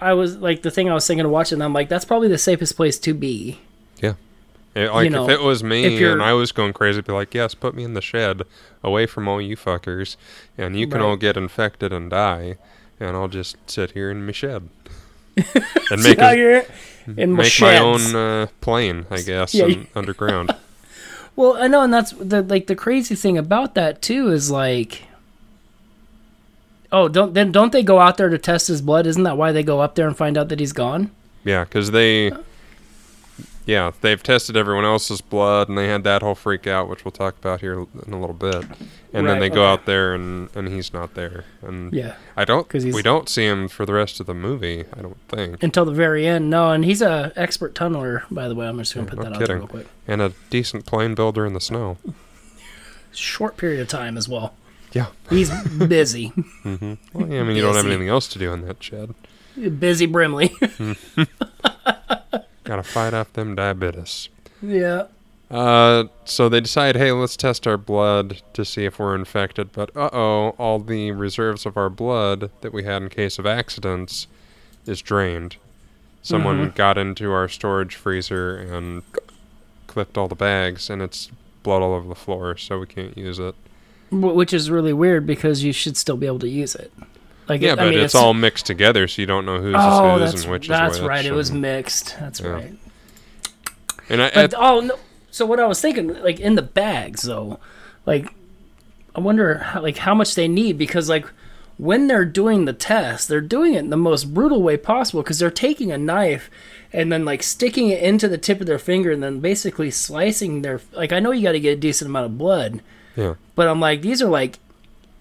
I was like the thing I was thinking of watching. I'm like, that's probably the safest place to be. It- like know, if it was me and I was going crazy, I'd be like, "Yes, put me in the shed, away from all you fuckers, and you can Right. all get infected and die, and I'll just sit here in my shed (laughs) and make Out as, in my make my own uh, plane, I guess, Yeah, un- underground. (laughs) Well, I know, and that's the like the crazy thing about that too is like, oh, don't then don't they go out there to test his blood? Isn't that why they go up there and find out that he's gone? yeah, because they, yeah, they've tested everyone else's blood, and they had that whole freak out, which we'll talk about here in a little bit. And then Right, they go out there, and and he's not there, and Yeah. I don't. 'Cause We don't see him for the rest of the movie. I don't think. Until the very end, no, and he's a expert tunneler, by the way. I'm just gonna put no that out there real quick. and a decent plane builder in the snow. Short period of time as well. Yeah. He's (laughs) busy, mm-hmm. Well, yeah, I mean, you don't have anything else to do in that shed. busy Brimley. (laughs) (laughs) Gotta fight off them diabetes. yeah. Uh, so they decide, hey, let's test our blood to see if we're infected. But uh oh, all the reserves of our blood that we had in case of accidents is drained. Someone got into our storage freezer and clipped all the bags, and it's blood all over the floor, so we can't use it. Which is really weird because you should still be able to use it. Like, Yeah, it, but I mean, it's, all mixed together, so you don't know who's Oh, who's and which that's is which. right. It was mixed. That's Yeah. right. And I, But oh no. So what I was thinking, like in the bags though, like I wonder how, like how much they need because like when they're doing the test, they're doing it in the most brutal way possible because they're taking a knife and then like sticking it into the tip of their finger and then basically slicing their like I know you got to get a decent amount of blood, yeah. but I'm like these are like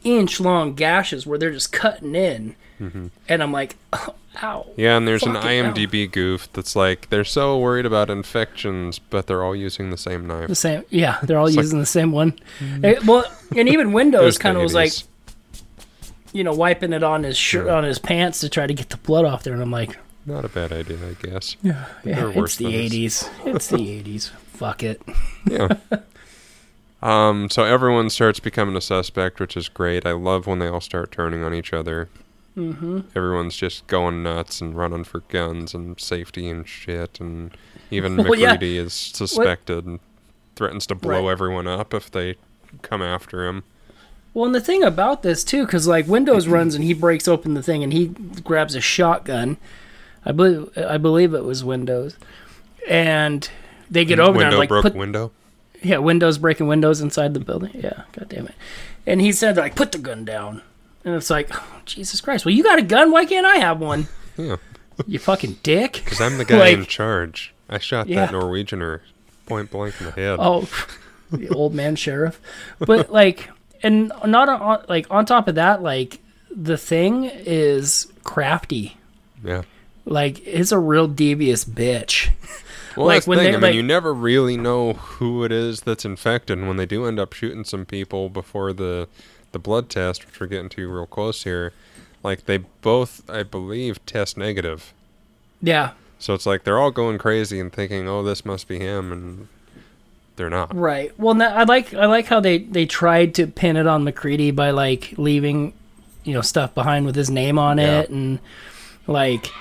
inch long gashes where they're just cutting in, Mm-hmm. and I'm like, (laughs) ow. Yeah, and there's an Fucking hell. IMDb goof that's like they're so worried about infections, but they're all using the same knife. The same, yeah, they're all It's like- using the same one. Eh, well, and even (laughs) Windows kind of was like, you know, wiping it on his shirt, Yeah. on his pants to try to get the blood off there, and I'm like, not a bad idea, I guess. yeah, There are it's worse the '80s. It's the '80s. Fuck it. Yeah. (laughs) um. So everyone starts becoming a suspect, which is great. I love when they all start turning on each other. Mm-hmm. Everyone's just going nuts and running for guns and safety and shit, and even (laughs) Well, yeah. Is suspected and threatens to blow Right. everyone up if they come after him. Well, and the thing about this too, because like Windows runs and he breaks open the thing and he grabs a shotgun. I believe I believe it was Windows, and they get over there window and like broke put window. Yeah Windows breaking windows inside the building. Yeah, god damn it. And he said like put the gun down, and it's like oh, Jesus Christ. Well, you got a gun. Why can't I have one? (laughs) Yeah. You fucking dick. Because I'm the guy Like- in charge. I shot Yeah. that Norwegianer point blank in the head. Oh, (laughs) the old man sheriff. But (laughs) like, and not on, like on top of that, like the thing is crafty. Yeah. Like it's a real devious bitch. Well, Like, that's the when thing. they, I mean, like- you never really know who it is that's infected. And when they do end up shooting some people before the the blood test, which we're getting to real close here, like they both, I believe, test negative. Yeah, So it's like they're all going crazy and thinking, "Oh, this must be him," and they're not. right. Well, I like I like how they they tried to pin it on MacReady by like leaving, you know, stuff behind with his name on Yeah. it, and like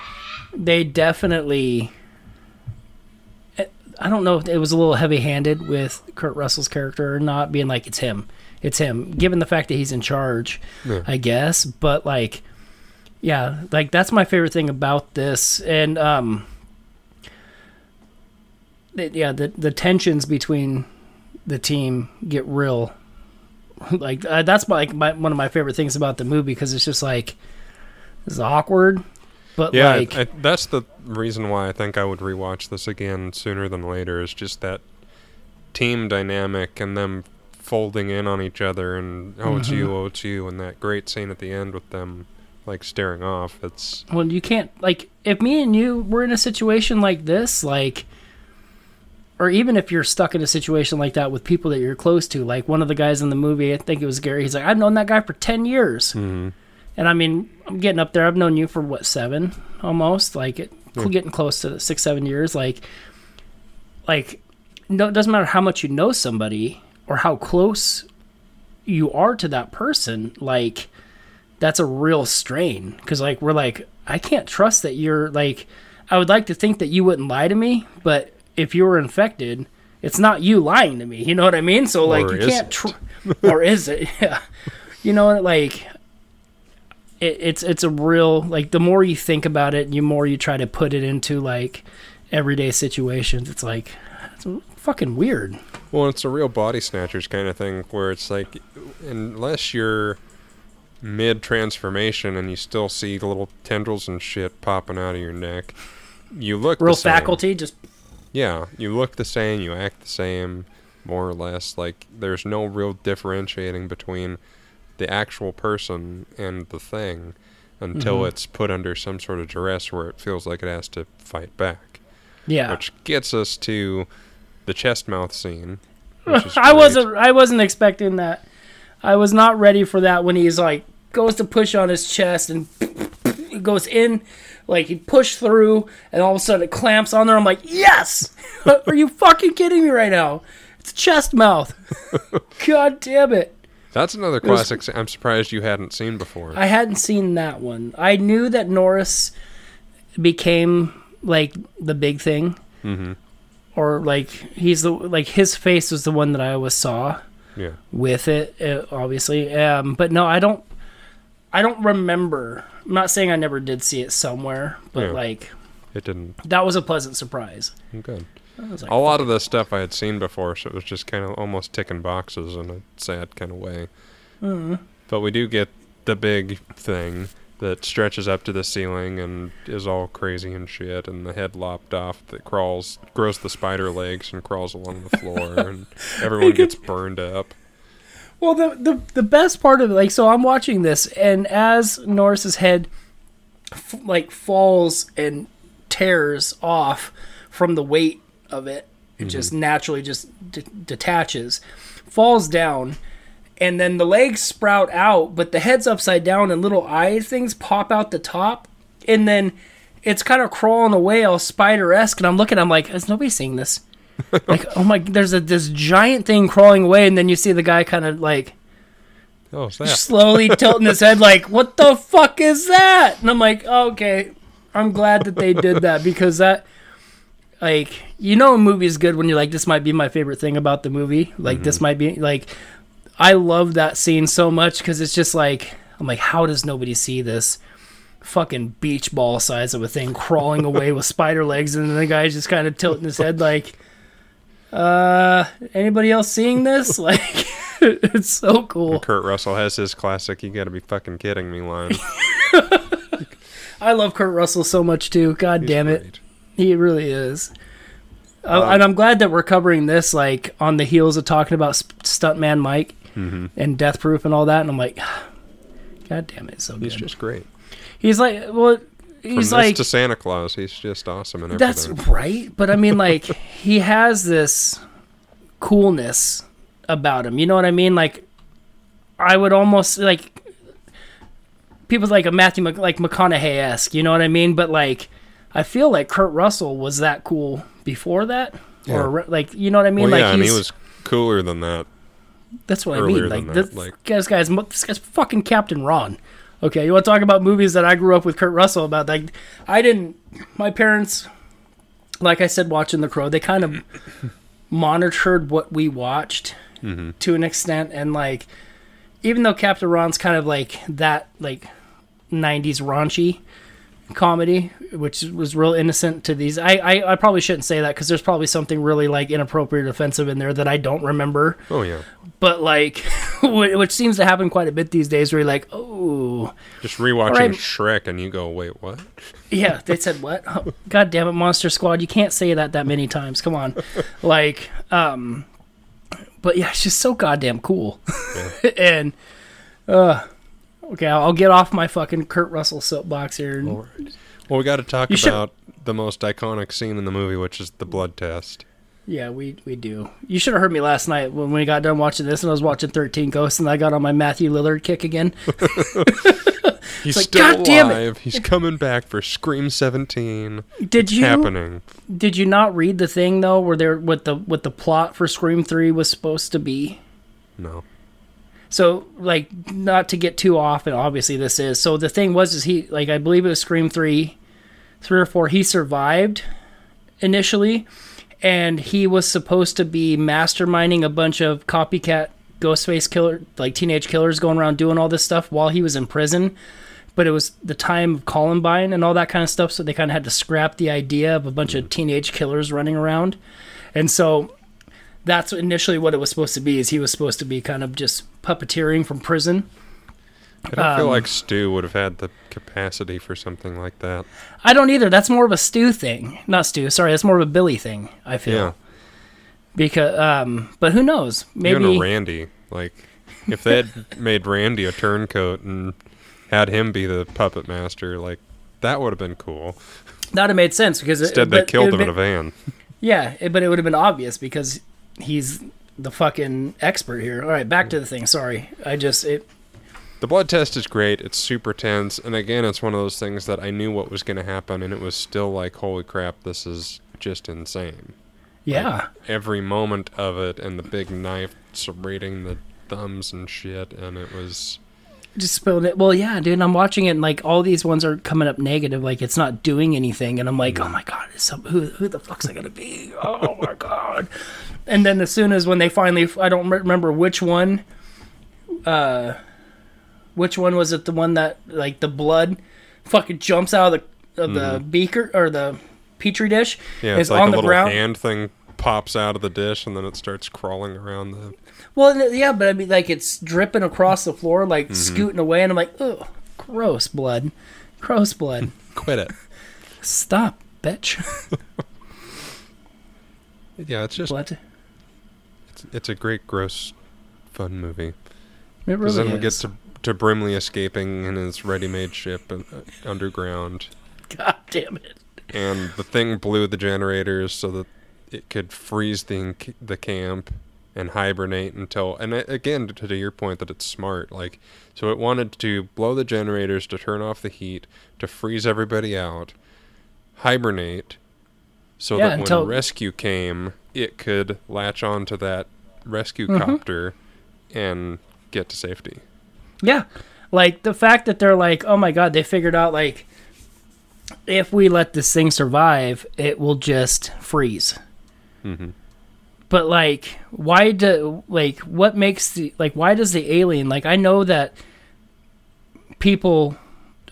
they definitely. I don't know if it was a little heavy-handed with Kurt Russell's character or not, being like it's him, it's him. Given the fact that he's in charge, Yeah. I guess. But like, yeah, like that's my favorite thing about this, and um, yeah, the the tensions between the team get real. (laughs) Like uh, that's my, like my, one of my favorite things about the movie because it's just like it's awkward, but Yeah, like I, I, that's the reason why I think I would rewatch this again sooner than later. Is just that team dynamic and them folding in on each other, and oh, it's Mm-hmm. you, oh, it's you, and that great scene at the end with them like staring off. It's well you can't like if me and you were in a situation like this like or even if you're stuck in a situation like that with people that you're close to like one of the guys in the movie i think it was Garry he's like i've known that guy for 10 years and i mean i'm getting up there. I've known you for what seven almost? Like it, getting close to six seven years. Like like no it doesn't matter how much you know somebody or how close you are to that person like that's a real strain. Because like we're like i can't trust that you're like i would like to think that you wouldn't lie to me but if you were infected it's not you lying to me. You know what i mean? So like Or you can't tr- or is it? (laughs) Yeah. You know like it, it's it's a real like the more you think about it the more you try to put it into like everyday situations it's like it's fucking weird well, it's a real body snatchers kind of thing where it's like unless you're mid transformation and you still see the little tendrils and shit popping out of your neck, you look real the same. faculty just Yeah, you look the same, you act the same, more or less. Like there's no real differentiating between the actual person and the thing until Mm-hmm. it's put under some sort of duress where it feels like it has to fight back. yeah Which gets us to the chest mouth scene. (laughs) I wasn't I wasn't expecting that. I was not ready for that when he's like goes to push on his chest and (laughs) he goes in like he pushed through and all of a sudden it clamps on there. I'm like, yes! (laughs) Are you fucking kidding me right now? It's chest mouth. God damn it. That's another classic. I'm surprised you hadn't seen before. I hadn't seen that one. I knew that Norris became like the big thing. mm-hmm. Or like he's the like his face was the one that I always saw. Yeah. with it, uh, obviously. Um, but no, I don't. I don't remember. I'm not saying I never did see it somewhere, but Yeah. like It didn't. that was a pleasant surprise. Good. Like, A lot of the stuff I had seen before, so it was just kind of almost ticking boxes in a sad kind of way. Mm-hmm. But we do get the big thing that stretches up to the ceiling and is all crazy and shit, and the head lopped off that crawls, grows the spider legs and crawls along the floor, (laughs) and everyone gets burned up. Well, the, the the best part of it, like, so I'm watching this, and as Norris's head f- like falls and tears off from the weight of it, it just mm-hmm. naturally just d- detaches, falls down, and then the legs sprout out, but the head's upside down, and little eye things pop out the top, and then it's kind of crawling away all spider esque, and I'm looking, I'm like, is nobody seeing this? (laughs) like, oh my, there's a this giant thing crawling away, and then you see the guy kind of like Oh, slowly (laughs) tilting his head like what the fuck is that? And i'm like okay i'm glad that they did that because that like you know a movie is good when you're like this might be my favorite thing about the movie like this might be like i love that scene so much because it's just like i'm like how does nobody see this fucking beach ball size of a thing crawling away with spider legs and then the guy's just kind of tilting his head like uh anybody else seeing this (laughs) like (laughs) it's so cool Kurt Russell has his classic "You got to be fucking kidding me" line. (laughs) I love Kurt Russell so much too. God He's damn it. great. He really is. Uh, and I'm glad that we're covering this like on the heels of talking about Stuntman Mike Mm-hmm. and Death Proof and all that. And I'm like, (sighs) God damn it, so good. He's just great. He's like, well, From he's this like, to Santa Claus, he's just awesome and that's right. But I mean, like, (laughs) he has this coolness about him. You know what I mean? Like, I would almost like people like a Matthew Mc, like McConaughey esque. You know what I mean? But like, I feel like Kurt Russell was that cool before that, or like, you know what I mean? well, like, yeah, and he was cooler than that. That's what I mean. Like this that, like- guy's guy's this guy's fucking Captain Ron. Okay, you want to talk about movies that I grew up with Kurt Russell about? Like, I didn't. My parents, like I said, watching The Crow, they kind of (laughs) monitored what we watched Mm-hmm. to an extent, and like, even though Captain Ron's kind of like that, like '90s raunchy comedy, which was real innocent to these. I I, I probably shouldn't say that because there's probably something really like inappropriate, offensive in there that I don't remember. Oh yeah, but like (laughs) which seems to happen quite a bit these days where you're like oh just rewatching Alright. Shrek and you go, wait, what? (laughs) yeah they said what? Oh, god damn it monster squad you can't say that that many times come on. (laughs) Like um but yeah it's just so goddamn cool. And uh okay I'll, I'll get off my fucking kurt russell soapbox here and, Well, we got to talk about the most iconic scene in the movie, which is the blood test. yeah we we do you should have heard me last night when we got done watching this and i was watching 13 ghosts and i got on my matthew lillard kick again (laughs) He's like, still "God alive. He's coming back for Scream 17. did you Happening. Did you not read the thing though, where there what the what the plot for Scream Three was supposed to be? No. So like, not to get too off, and obviously this is. So the thing was, is he like I believe it was Scream Three, three or four. He survived initially, and he was supposed to be masterminding a bunch of copycat Ghostface killer, like teenage killers, going around doing all this stuff while he was in prison. But it was the time of Columbine and all that kind of stuff, so they kind of had to scrap the idea of a bunch of teenage killers running around. And so that's initially what it was supposed to be is he was supposed to be kind of just puppeteering from prison I don't feel Um, like Stu would have had the capacity for something like that. i don't either that's more of a Stu thing not Stu sorry that's more of a billy thing i feel Yeah. because um but who knows maybe Even a Randy. Like, if they had (laughs) made Randy a turncoat and had him be the puppet master, like, that would have been cool. that would have made sense because it, Instead, they killed him in a van. yeah it- but it would have been obvious because he's the fucking expert here. All right back to the thing. Sorry. I just it The blood test is great. It's super tense, and again, it's one of those things that I knew what was going to happen, and it was still like, holy crap, this is just insane. yeah. Every moment of it, and the big knife serrating the thumbs and shit, and it was just spilled it. Well, yeah, dude. I'm watching it, and like all these ones are coming up negative. Like it's not doing anything, and I'm like, oh my god, some, who who the fuck's it gonna be? Oh my (laughs) god. And then as soon as when they finally, I don't remember which one. Uh, which one was it? The one that like the blood, fucking jumps out of the of the beaker or the petri dish. yeah, is it's like on a the little ground. hand thing pops out of the dish, and then it starts crawling around the. Well, yeah, but I mean, like it's dripping across the floor, like scooting away, and I'm like, oh, gross blood, gross blood. (laughs) Quit it. Stop, bitch. (laughs) Yeah, it's just? It's, it's a great gross fun movie. really Because then we get to to Brimley escaping in his ready-made ship uh, underground, (laughs) God damn it. and the thing blew the generators so that it could freeze the the camp and hibernate until. And again, to, your point that it's smart, like so it wanted to blow the generators to turn off the heat to freeze everybody out, hibernate, so Yeah, that until- when rescue came, it could latch onto that rescue Mm-hmm. copter and get to safety. Yeah. Like the fact that they're like, oh my god, they figured out like if we let this thing survive, it will just freeze. Mm-hmm. But like, why do like what makes the like why does the alien like I know that people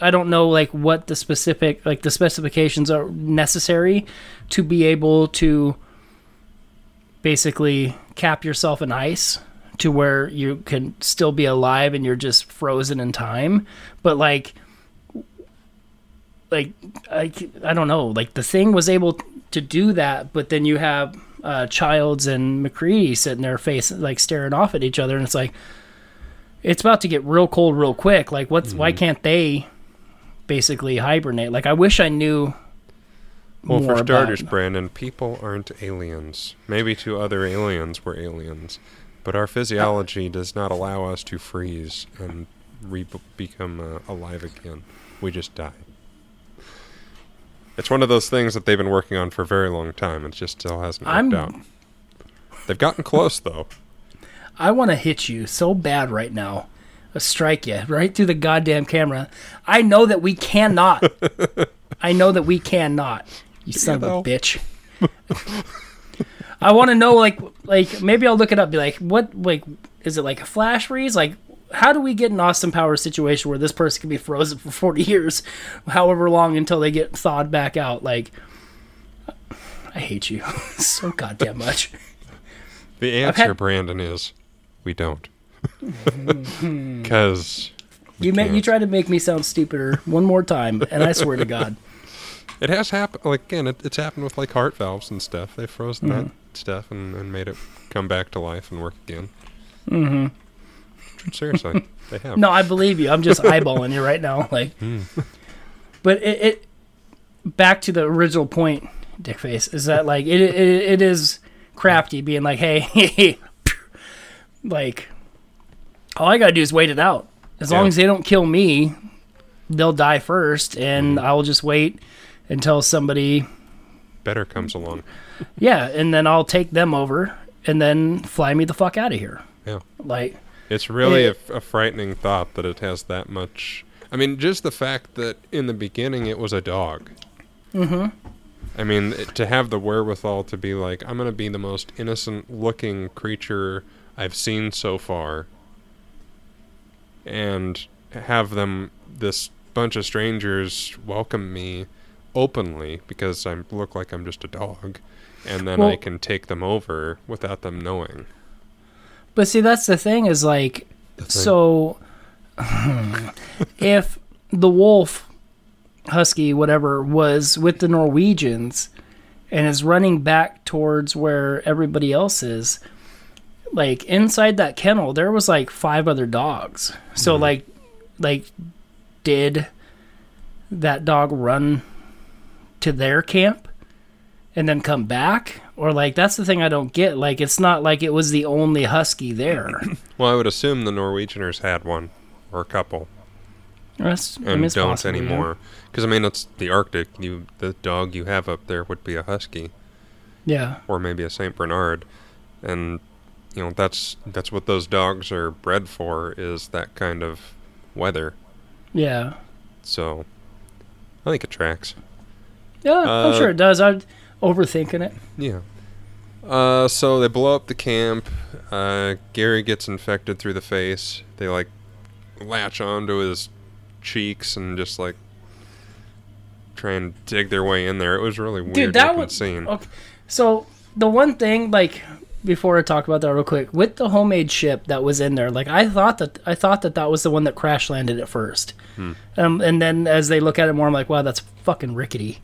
I don't know like what the specific like the specifications are necessary to be able to basically cap yourself in ice to where you can still be alive and you're just frozen in time. But like like I, I don't know like the thing was able to do that but then you have uh, childs and MacReady sitting there face like staring off at each other and it's like it's about to get real cold real quick like what's why can't they basically hibernate like i wish i knew Well, more for starters, about- Brandon, people aren't aliens. Maybe to other aliens we're aliens, but our physiology does not allow us to freeze and re- become uh, alive again. We just die. It's one of those things that they've been working on for a very long time. It just still hasn't worked I'm- out. They've gotten close, though. I want to hit you so bad right now. i strike you right through the goddamn camera. I know that we cannot. (laughs) I know that we cannot. You son of a bitch. I want to know, like, like maybe I'll look it up. Be like, what, like, is it like a flash freeze? Like, how do we get an Austin Powers situation where this person can be frozen for forty years, however long until they get thawed back out? Like, I hate you (laughs) so goddamn much. The I've had- answer, Brandon, is we don't. (laughs) Because You ma- you try to make me sound stupider one more time, and I swear to God. it has happened. Like again, it, it's happened with like heart valves and stuff. They've frozen that Mm-hmm. stuff and, and made it come back to life and work again. Mm-hmm. (laughs) Seriously, they have. No, I believe you. I'm just (laughs) eyeballing you right now. Like, hmm. but it, it back to the original point, Dickface, is that like it it, it is crafty being like, hey, (laughs) like all I gotta do is wait it out. As long Yeah. as they don't kill me, they'll die first, and hmm. I'll just wait until somebody, Better comes along. yeah, and then I'll take them over, and then fly me the fuck out of here. Yeah, Like, it's really It- a, a frightening thought that it has that much. I mean, just the fact that in the beginning it was a dog. Mm-hmm. I mean, it- to have the wherewithal to be like, I'm gonna be the most innocent-looking creature I've seen so far, and have them this bunch of strangers welcome me openly because I look like I'm just a dog, and then I can take them over without them knowing. But see, that's the thing is like, thing. so (laughs) if the wolf, husky, whatever, was with the Norwegians and is running back towards where everybody else is, like inside that kennel, there was like five other dogs. So mm-hmm. like, like, did that dog run to their camp and then come back? Or like that's the thing I don't get. Like it's not like it was the only husky there. (laughs) Well, I would assume the Norwegianers had one or a couple I and mean, don't possible, anymore. Because I mean, it's the Arctic. You, the dog you have up there would be a husky Yeah. or maybe a Saint Bernard, and you know that's that's what those dogs are bred for is that kind of weather. Yeah. So I think it tracks. Yeah, I'm Uh, sure it does. I'm overthinking it. Yeah. Uh, so they blow up the camp. Uh, Garry gets infected through the face. They like latch onto his cheeks and just like try and dig their way in there. It was really weird Dude, that was scene. okay. So the one thing, like, before I talk about that real quick, with the homemade ship that was in there, like, I thought that I thought that that was the one that crash landed at first, Hmm. um, and then as they look at it more, I'm like, wow, that's fucking rickety.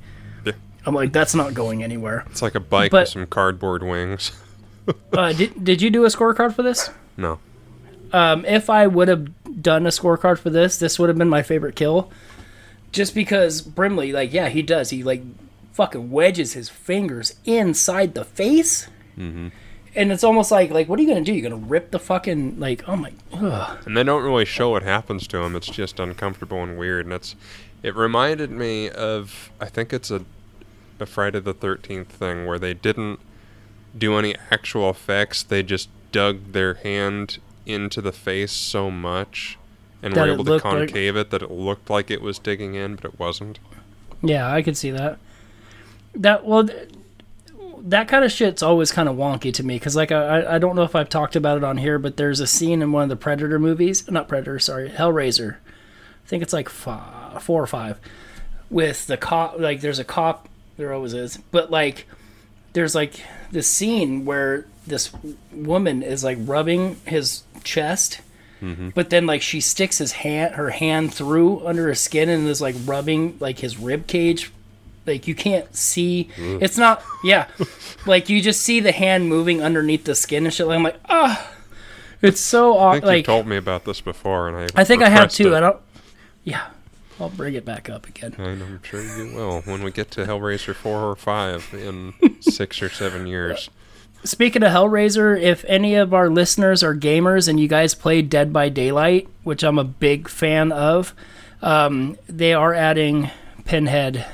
I'm like, that's not going anywhere. It's like a bike But- with some cardboard wings. (laughs) Uh, did did you do a scorecard for this? no. Um, if I would have done a scorecard for this, this would have been my favorite kill. Just because Brimley, like, yeah, he does. He like fucking wedges his fingers inside the face, mm-hmm. and it's almost like, like, what are you gonna do? You're gonna rip the fucking like, oh my, ugh. And they don't really show what happens to him. It's just uncomfortable and weird. And it's, it reminded me of, I think it's a, a Friday the 13th thing where they didn't do any actual effects. They just dug their hand into the face so much and That were able to looked like- concave it that it looked like it was digging in, but it wasn't. yeah, I could see that. That well, th- that kind of shit's always kind of wonky to me because, like, I I- I don't know if I've talked about it on here, but there's a scene in one of the Predator movies, not Predator, sorry, Hellraiser. I think it's like five, four or five, with the cop. Like, there's a cop. There always is, but like, there's like this scene where this woman is like rubbing his chest but then like she sticks his hand her hand through under his skin and is like rubbing like his rib cage. Like you can't see. It's not yeah. (laughs) Like you just see the hand moving underneath the skin and shit. Like i'm like ah it's so I think like you told me about this before, and I i think i have too. it. i don't yeah i'll bring it back up again And I'm sure you will when we get to Hellraiser four or five in (laughs) six or seven years. Speaking of Hellraiser, if any of our listeners are gamers and you guys play Dead by Daylight, which I'm a big fan of, um, they are adding Pinhead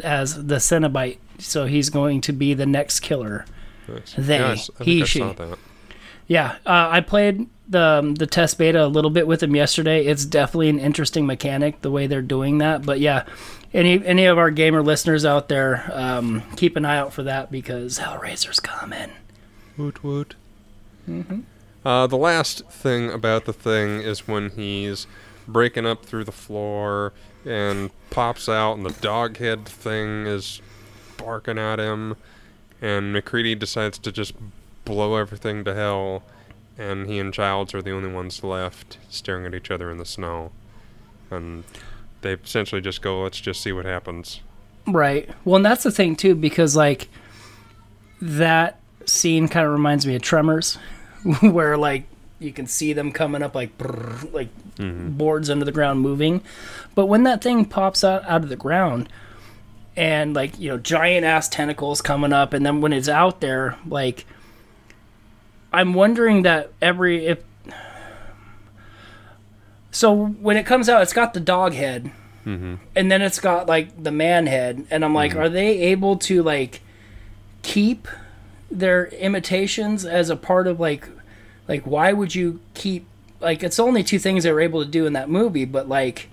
as the Cenobite, so he's going to be the next killer. Nice. They, yeah, I, I he, she. Saw that. Yeah, uh, I played the um, the test beta a little bit with him yesterday. It's definitely an interesting mechanic the way they're doing that. But yeah, any any of our gamer listeners out there, um, keep an eye out for that because Hellraiser's coming. Woot woot. Uh, the last thing about the thing is when he's breaking up through the floor and pops out, and the dog head thing is barking at him, and MacReady decides to just blow everything to hell, and he and Childs are the only ones left staring at each other in the snow. And they essentially just go, let's just see what happens. Right. Well, and that's the thing too, because like that scene kind of reminds me of Tremors, (laughs) where like you can see them coming up like brrr, like mm-hmm. boards under the ground moving, but when that thing pops out out of the ground and like you know giant ass tentacles coming up, and then when it's out there, like I'm wondering that every if. So when it comes out, it's got the dog head, mm-hmm. and then it's got like the man head. And i'm like mm-hmm. are they able to like keep their imitations as a part of like like why would you keep like it's only two things they were able to do in that movie but like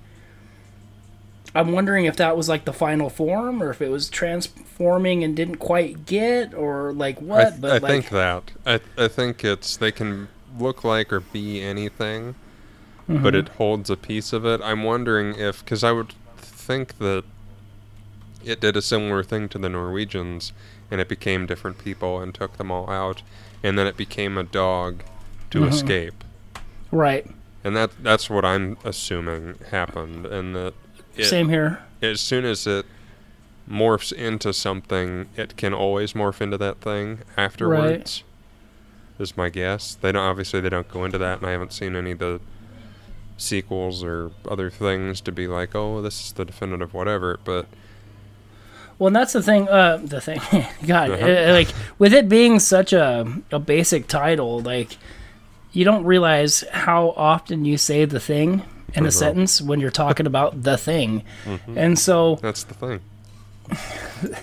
i'm wondering if that was like the final form or if it was transforming and didn't quite get or like I, what th- but I like think that. I, I think it's they can look like or be anything, Mm-hmm. but it holds a piece of it. I'm wondering if because I would think that it did a similar thing to the Norwegians, and it became different people and took them all out, and then it became a dog to Mm-hmm. escape, right and that that's what I'm assuming happened, and that it, same here as soon as it morphs into something, it can always morph into that thing afterwards. Is my guess. They don't obviously they don't go into that, and I haven't seen any of the sequels or other things to be like, oh, this is the definitive whatever. But Well, and that's the thing. Uh, the thing, (laughs) God, Uh-huh. uh, like with it being such a a basic title, like you don't realize how often you say the thing in a sentence when you're talking (laughs) about the thing, Mm-hmm. and so that's the thing. (laughs)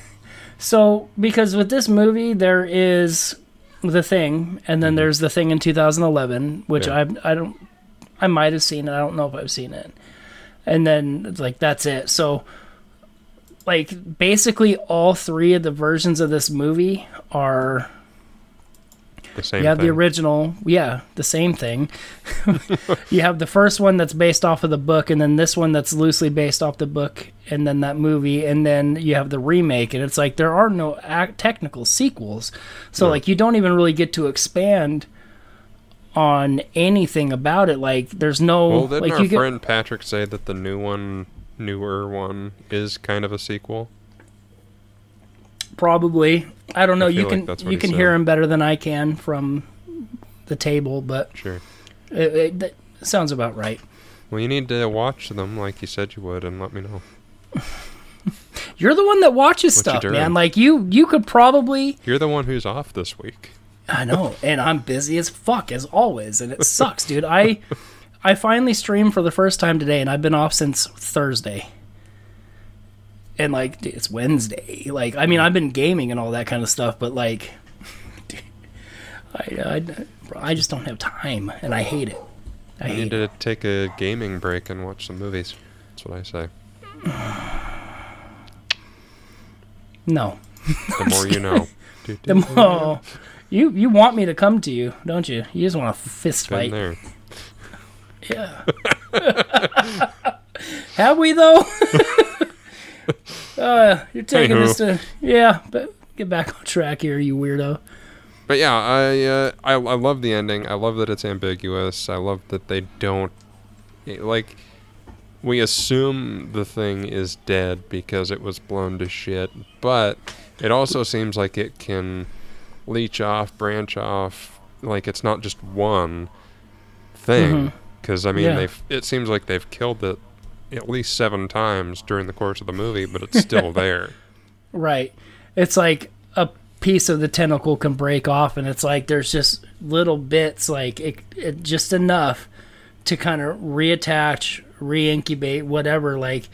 so because with this movie there is the thing, and then there's the thing in 2011, which Mm-hmm. Yeah. I I don't I might have seen it. I don't know if I've seen it, and then like that's it. So like basically all three of the versions of this movie are The same you have thing. the original yeah the same thing (laughs) you have the first one that's based off of the book and then this one that's loosely based off the book and then that movie and then you have the remake and it's like there are no ac technical sequels so No. like you don't even really get to expand on anything about it like there's no well, didn't like our you get friend Patrick say that the new one, newer one, is kind of a sequel? Probably i don't know I you feel like can you can hear him better than i can from the table but Sure. it, it, that sounds about right Well, you need to watch them like you said you would, and let me know. (laughs) You're the one that watches What stuff, man. Like you, you could probably. You're the one who's off this week. I know, and I'm busy as fuck as always, and it sucks, dude. I, (laughs) I finally streamed for the first time today, and I've been off since Thursday. And like, dude, it's Wednesday. Like, I mean, I've been gaming and all that kind of stuff, but like, (laughs) dude, I, I, I just don't have time, and I hate it. I You need it. to take a gaming break and watch some movies. That's what I say. (sighs) No, The (laughs) more you know. The more (laughs) you you want me to come to you, don't you? You just want a fist fight. there. Yeah. Have we though? (laughs) uh, you're taking Anywho. this to yeah, but get back on track here, you weirdo. but yeah, I, uh, I I love the ending. I love that it's ambiguous. I love that they don't eh, like. We assume the thing is dead because it was blown to shit, but it also seems like it can leech off, branch off. Like it's not just one thing. Mhm. Because I mean, Yeah. they've. It seems like they've killed it at least seven times during the course of the movie, but it's still (laughs) there. Right. It's like a piece of the tentacle can break off, and it's like there's just little bits, like it, it just enough to kind of reattach, re-incubate, whatever. Like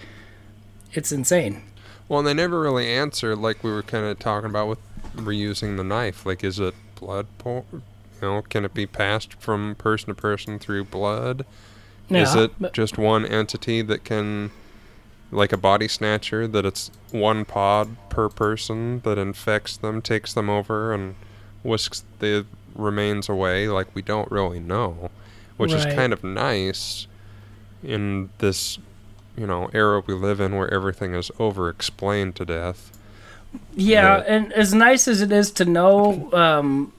it's insane. Well, and they never really answer, like we were kind of talking about with reusing the knife. Like, is it blood? Po- you know, can it be passed from person to person through blood? Is it just one entity that can, like a body snatcher, that it's one pod per person that infects them, takes them over, and whisks the remains away? Like, we don't really know, which is kind of nice in this, you know, era we live in where everything is over explained to death. Yeah, But- and as nice as it is to know um,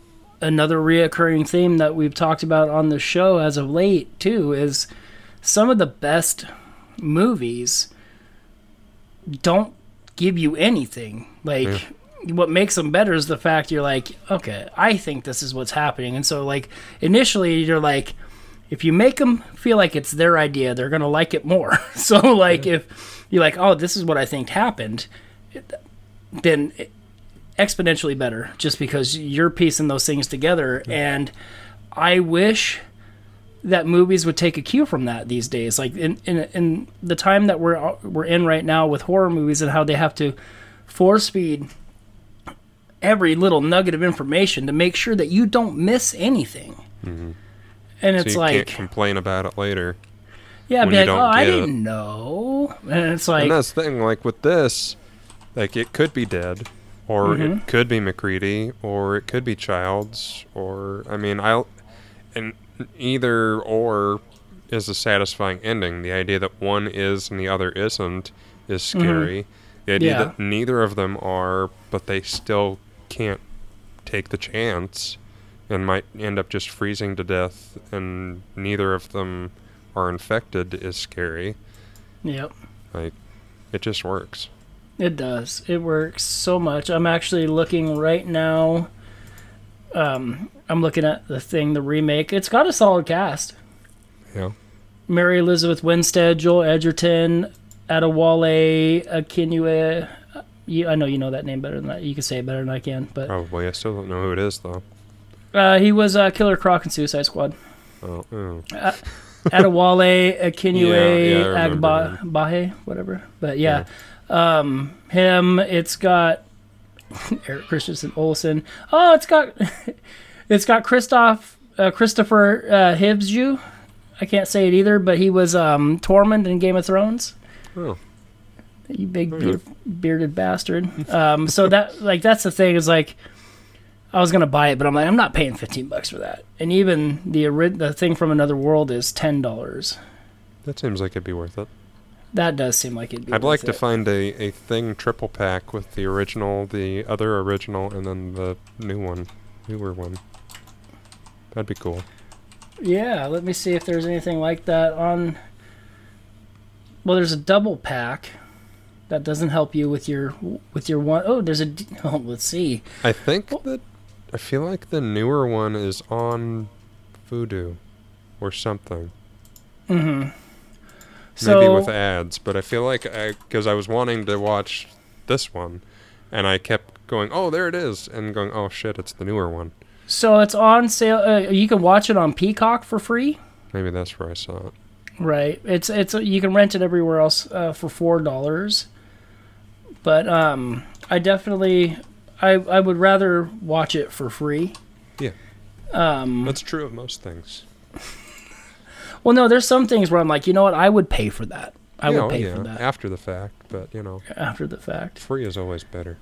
another reoccurring theme that we've talked about on the show as of late too is some of the best movies don't give you anything. Like what makes them better is the fact you're like, okay, I think this is what's happening, and so like initially you're like. If you make them feel like it's their idea, they're gonna like it more. (laughs) so, like, if you're like, "Oh, this is what I think happened," then exponentially better just because you're piecing those things together. And i wish that movies would take a cue from that these days. Like in in, in the time that we're uh, we're in right now with horror movies and how they have to force feed every little nugget of information to make sure that you don't miss anything. Mm-hmm. And So it's you like can't complain about it later. yeah be like oh i didn't know. And it's like and that's the thing, like with this, like it could be dead, or Mm-hmm. it could be MacReady, or it could be Childs, or I mean, I'll, and either or is a satisfying ending. The idea that one is and the other isn't is scary. The idea Mm-hmm. Yeah. that neither of them are, but they still can't take the chance, and might end up just freezing to death, and neither of them are infected is scary. yep Like, it just works. It does. It works so much. I'm actually looking right now. Um, I'm looking at the thing, the remake. It's got a solid cast. Yeah. Mary Elizabeth Winstead, Joel Edgerton, Adewale Akinue. You, I know you know that name better than that. You can say it better than I can. But Probably. I still don't know who it is though. uh, he was uh, Killer Croc in Suicide Squad. Oh, oh. Adewale Akinue (laughs) Yeah, yeah, Agbahe, whatever. But yeah, um, him. It's got (laughs) Eric Christian Olsen. Oh, it's got (laughs) it's got Christoph uh, Christopher uh, Hibsju. I can't say it either, but he was um, Tormund in Game of Thrones. Oh. You big beard, bearded bastard. (laughs) Um, so that like that's the thing is like. I was gonna buy it, but I'm like, I'm not paying 15 bucks for that. And even the the thing from Another World is ten dollars. That seems like it'd be worth it. That does seem like it'd be. I'd like worth to find a, a thing triple pack with the original, the other original, and then the new one, newer one. That'd be cool. Yeah, let me see if there's anything like that on. Well, there's a double pack. That doesn't help you with your with your one oh there's a. (laughs) oh let's see. I think that I feel like the newer one is on Vudu or something. Mm-hmm. Maybe with ads, but I feel like I because I was wanting to watch this one, and I kept going, "Oh, there it is," and going, "Oh shit, it's the newer one." so it's on sale. Uh, you can watch it on Peacock for free. Maybe that's where I saw it. Right. It's it's you can rent it everywhere else uh, for four dollars. But um, I definitely I I would rather watch it for free. Yeah. Um. That's true of most things. Well, no, there's some things where I'm like, you know what, I would pay for that. I Yeah, would oh, pay yeah, for that after the fact, but you know, after the fact. free is always better.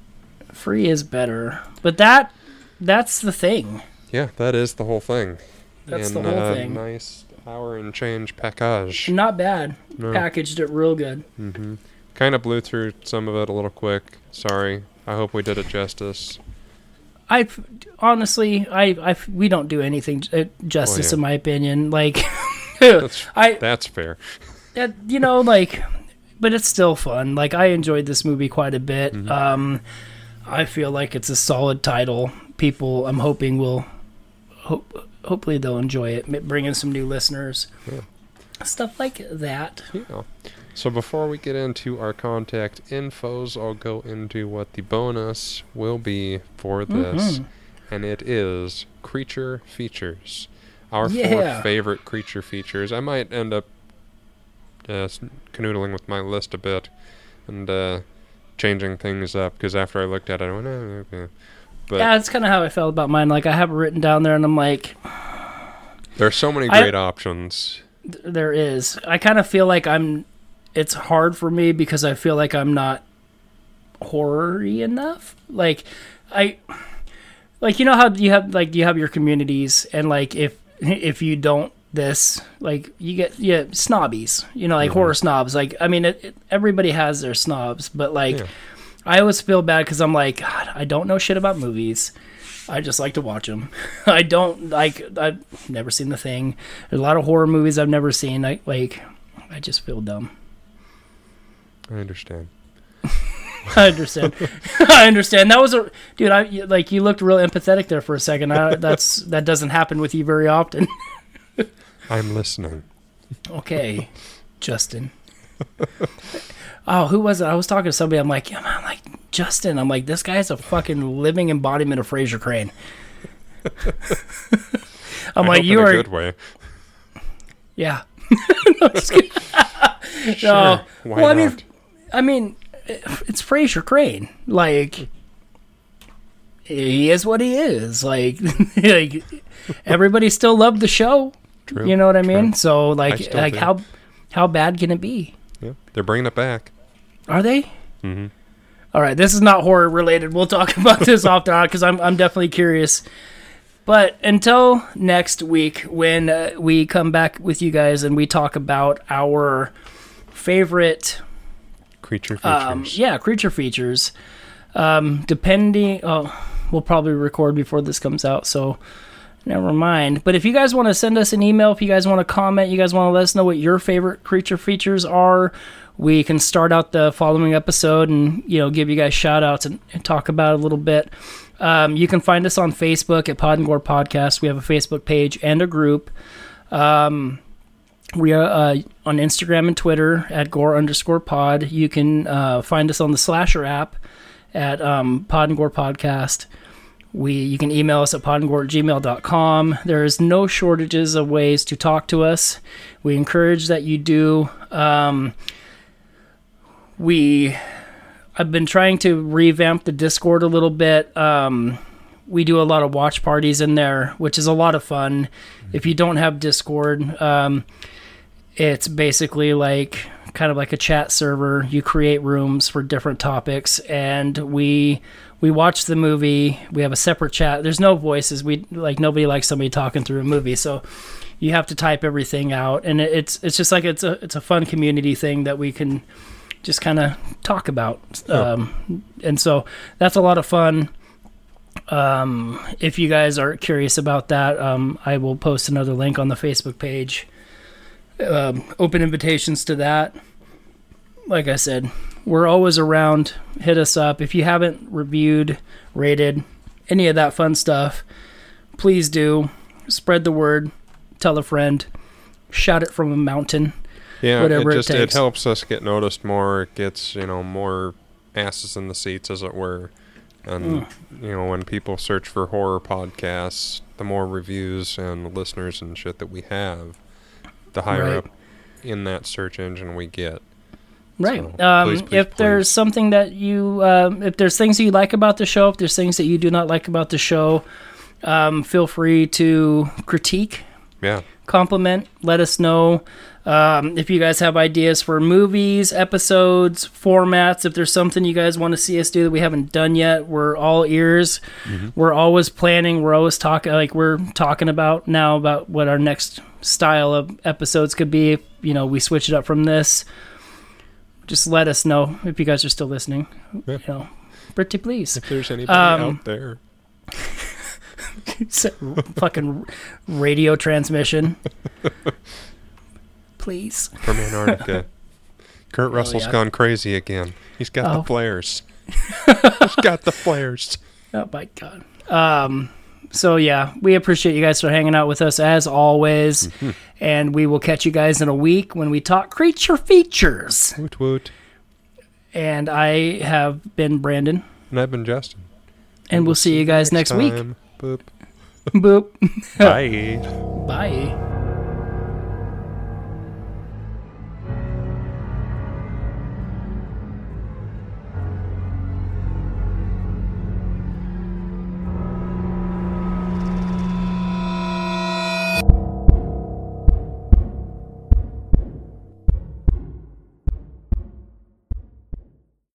Free is better, but that that's the thing. Yeah, that is the whole thing. That's and, the whole uh, thing. Nice hour and change package. Not bad. No. Packaged it real good. Mm-hmm. Kind of blew through some of it a little quick. Sorry. I hope we did it justice. I honestly, I, I, we don't do anything uh, justice yeah. in my opinion. Like, (laughs) That's I, that's fair. you know, like, but it's still fun. Like, I enjoyed this movie quite a bit. Mm-hmm. Um, I feel like it's a solid title. People, I'm hoping will, hope, hopefully they'll enjoy it. Bring in some new listeners, stuff like that. Yeah. So before we get into our contact infos, I'll go into what the bonus will be for this, Mhm. and it is creature features. Our Yeah. four favorite creature features. I might end up uh, canoodling with my list a bit and uh, changing things up because after I looked at it, I went, oh, okay. But yeah, that's kind of how I felt about mine. Like, I have it written down there, and I'm like, there are so many I- great options. th- there is. I kind of feel like I'm. It's hard for me because I feel like I'm not horror-y enough. Like, I, like you know how you have like you have your communities, and like if if you don't this, like you get yeah snobbies. You know, like mm-hmm. horror snobs. Like I mean, it, it, everybody has their snobs, but like. Yeah. I always feel bad because I'm like, God, I don't know shit about movies. I just like to watch them. (laughs) I don't like. I've never seen the thing. There's a lot of horror movies I've never seen. I like. I just feel dumb. I understand. (laughs) I understand. (laughs) I understand. That was a dude. I like you looked real empathetic there for a second. I, (laughs) that's that doesn't happen with you very often. I'm listening. Okay, Justin. Oh, who was it? I was talking to somebody. I'm like, yeah, man, like Justin. I'm like, this guy's a fucking living embodiment of Frasier Crane. I'm I like, you are. good way. Yeah. No. Sure. No. Why Well, I mean, not? I mean, it's Frasier Crane. Like, he is what he is. Like, (laughs) like everybody still loved the show. True. You know what I mean? True. So, like, like do. how how bad can it be? Yeah, they're bringing it back. Are they? hmm All right, this is not horror related. We'll talk (laughs) about this off the because I'm I'm definitely curious. But until next week, when uh, we come back with you guys and we talk about our favorite Creature features. Um, yeah, creature features. Um, depending, oh, we'll probably record before this comes out, so never mind. But if you guys want to send us an email, if you guys want to comment, you guys want to let us know what your favorite creature features are, we can start out the following episode and you know give you guys shout outs and, and talk about a little bit. Um, you can find us on Facebook at Pod and Gore Podcast. We have a Facebook page and a group. Um, we are uh, on Instagram and Twitter at gore underscore pod. You can uh, find us on the Slasher app at um, Pod and Gore Podcast. We you can email us at podandgore at gmail.com. There is no shortages of ways to talk to us. We encourage that you do. Um, we I've been trying to revamp the Discord a little bit. Um, we do a lot of watch parties in there, which is a lot of fun. If you don't have Discord, um, it's basically like kind of like a chat server. You create rooms for different topics, and we we watch the movie. We have a separate chat. There's no voices. We like nobody likes somebody talking through a movie, so you have to type everything out, and it's it's just like it's a it's a fun community thing that we can just kind of talk about. Um, and so that's a lot of fun. Um, if you guys are curious about that, um, I will post another link on the Facebook page. Um, open invitations to that. Like I said, we're always around. Hit us up. If you haven't reviewed, rated, any of that fun stuff, please do. Spread the word. Tell a friend. Shout it from a mountain. yeah, whatever it it just it, takes. helps us get noticed more. It gets you know more asses in the seats, as it were. And Mm. you know when people search for horror podcasts, the more reviews and listeners and shit that we have, the higher Right. up in that search engine we get. Right. So, um, please, please, if there's something that you, um, if there's things you like about the show, if there's things that you do not like about the show, um, feel free to critique, Yeah, compliment, let us know. Um, if you guys have ideas for movies, episodes, formats, if there's something you guys want to see us do that we haven't done yet, we're all ears. We're always planning. We're always talking. Like we're talking about now about what our next style of episodes could be. If, you know, we switch it up from this. Just let us know if you guys are still listening. Yeah. You know, pretty please. if there's anybody Um, out there, (laughs) (laughs) fucking radio transmission. Please. from Antarctica. (laughs) Kurt Russell's Oh, yeah. gone crazy again. He's got Oh. the flares. (laughs) He's got the flares. Oh my god. Um so yeah, we appreciate you guys for hanging out with us as always. And we will catch you guys in a week when we talk creature features. Woot woot. And I have been Brandon. And I've been Justin. And we'll see you guys next week. Time. Boop. Boop. Bye. (laughs) Bye.